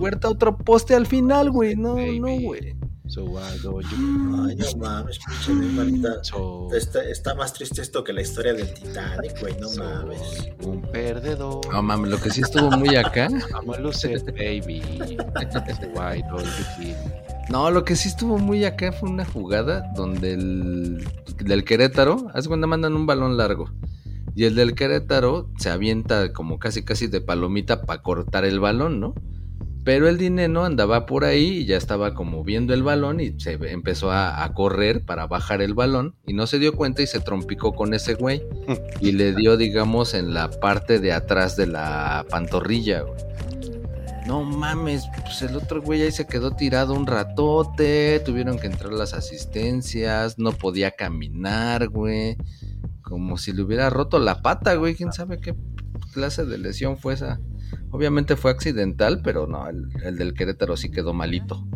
Huerta otro poste al final, güey. No, Baby. no, güey. So go you. Ay, no mames, pinche So- Está, está más triste esto que la historia del Titanic, güey, no mames. un perdedor. No mames, lo que sí estuvo muy acá. I'm a loser, baby. So I go you. No, lo que sí estuvo muy acá fue una jugada donde el del Querétaro, hace cuando mandan un balón largo. Y el del Querétaro se avienta como casi casi de palomita para cortar el balón, ¿no? Pero el dinero andaba por ahí y ya estaba como viendo el balón y se empezó a, a correr para bajar el balón y no se dio cuenta y se trompicó con ese güey y le dio, digamos, en la parte de atrás de la pantorrilla, güey. No mames, pues el otro güey ahí se quedó tirado un ratote, tuvieron que entrar las asistencias, no podía caminar, güey. Como si le hubiera roto la pata, güey, quién sabe qué clase de lesión fue esa. Obviamente fue accidental, pero no, el, el del Querétaro sí quedó malito.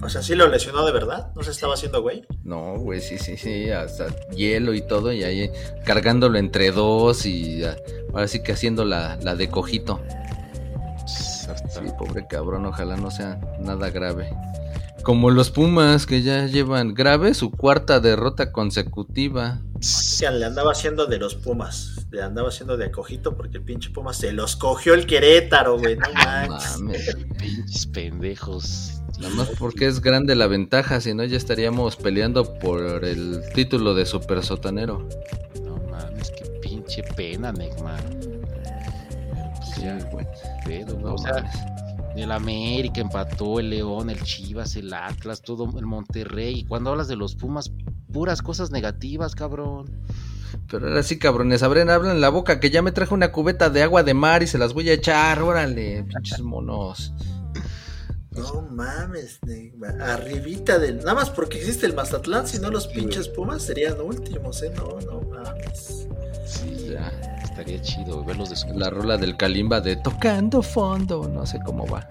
O sea, sí lo lesionó de verdad, no se estaba haciendo güey. No, güey, sí, sí, sí, hasta hielo y todo, y ahí cargándolo entre dos y ah, ahora sí que haciendo la, la de cojito. Sí, pobre cabrón, ojalá no sea nada grave. Como los Pumas que ya llevan grave su cuarta derrota consecutiva. Que le andaba haciendo de los Pumas, le andaba haciendo de acojito porque el pinche Pumas se los cogió el Querétaro, güey, no. Mames, Pinches pendejos. nada más porque es grande la ventaja, si no ya estaríamos peleando por el título de super sotanero. No mames, qué pinche pena, Neymar. Sí, güey. Pedo, o sea, el América empató, el León, el Chivas, el Atlas, todo el Monterrey. Y cuando hablas de los Pumas, puras cosas negativas, cabrón. Pero ahora sí, cabrones, abren, hablan la boca que ya me traje una cubeta de agua de mar y se las voy a echar, órale, pinches monos. No mames. Arribita del. Nada más porque existe el Mazatlán, si no los pinches Pumas serían últimos, ¿eh? No, no mames. Sí, Ya. estaría chido verlos de su La rola del Kalimba de tocando fondo, no sé cómo va.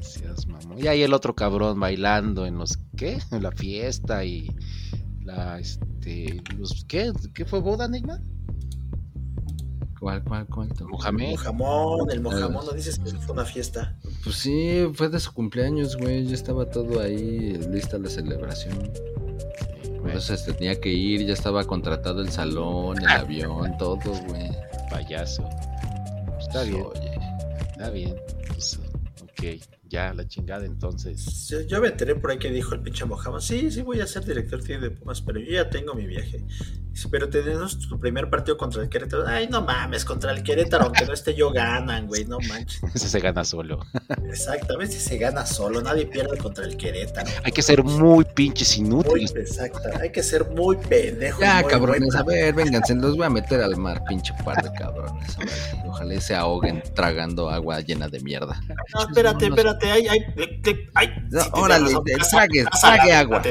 Seas mamón. Y ahí el otro cabrón bailando en los ¿qué? En la fiesta y la este los ¿qué? ¿Qué fue boda, Neymar? ¿Cuál, cuál, cuál? Mohamed. Mojamón, el Mojamón, no dices que fue una fiesta. Pues sí, fue de su cumpleaños, güey. Ya estaba todo ahí, lista la celebración. Entonces tenía que ir, ya estaba contratado el salón, el avión, todo, güey. payaso. Está bien, Oye, está bien. Pues, ok, ya la chingada entonces. Yo, yo me enteré por ahí que dijo el pinche Mojamón. Sí, sí, voy a ser director de Pumas, pero yo ya tenemos mi viaje. Pero tenemos tu primer partido contra el Querétaro. Ay, no mames, contra el Querétaro, aunque no esté yo, ganan, güey, no manches. Ese se gana solo. Exactamente, se gana solo, nadie pierde contra el Querétaro. Hay que ser muy pinches Muy, inútiles. exacta, hay que ser muy pendejo. Ya, muy cabrones, a ver, vénganse, los voy a meter al mar, pinche par de cabrones. Ojalá se ahoguen tragando agua llena de mierda. No, espérate, espérate, ay, ay, ay, ay. No, sí, órale, trague, trague agua.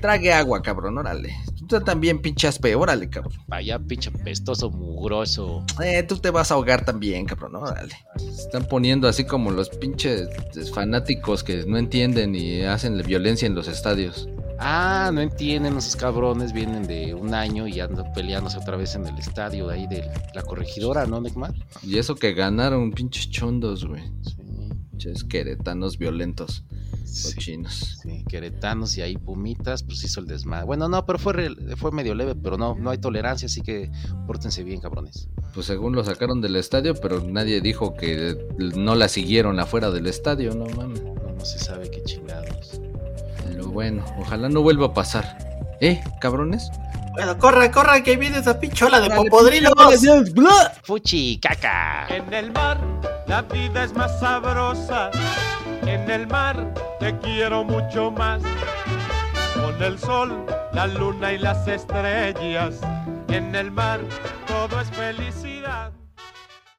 Trague agua, cabrón, órale. Tú también, pinche aspe, órale, cabrón. Vaya pinche pestoso, mugroso. Eh, tú te vas a ahogar también, cabrón, órale. Se están poniendo así como los pinches fanáticos que no entienden y hacen violencia en los estadios. Ah, no entienden, esos cabrones vienen de un año y andan peleándose otra vez en el estadio de ahí de la corregidora, ¿no, Neymar? Y eso que ganaron, pinches chondos, güey. Sí, Pinches queretanos violentos, cochinos. sí, queretanos y ahí pumitas, pues hizo el desmadre. Bueno, no, pero fue, re- fue medio leve, pero no, no hay tolerancia, así que pórtense bien, cabrones. Pues según lo sacaron del estadio, pero nadie dijo que no la siguieron afuera del estadio, no mames. No, no se sabe qué chingados. Pero bueno, ojalá no vuelva a pasar. ¿Eh, cabrones? Bueno, corra, corra, que viene esa pinchola de popodrilos. Fuchi, caca. En el mar la vida es más sabrosa. En el mar te quiero mucho más. Con el sol, la luna y las estrellas. En el mar todo es felicidad.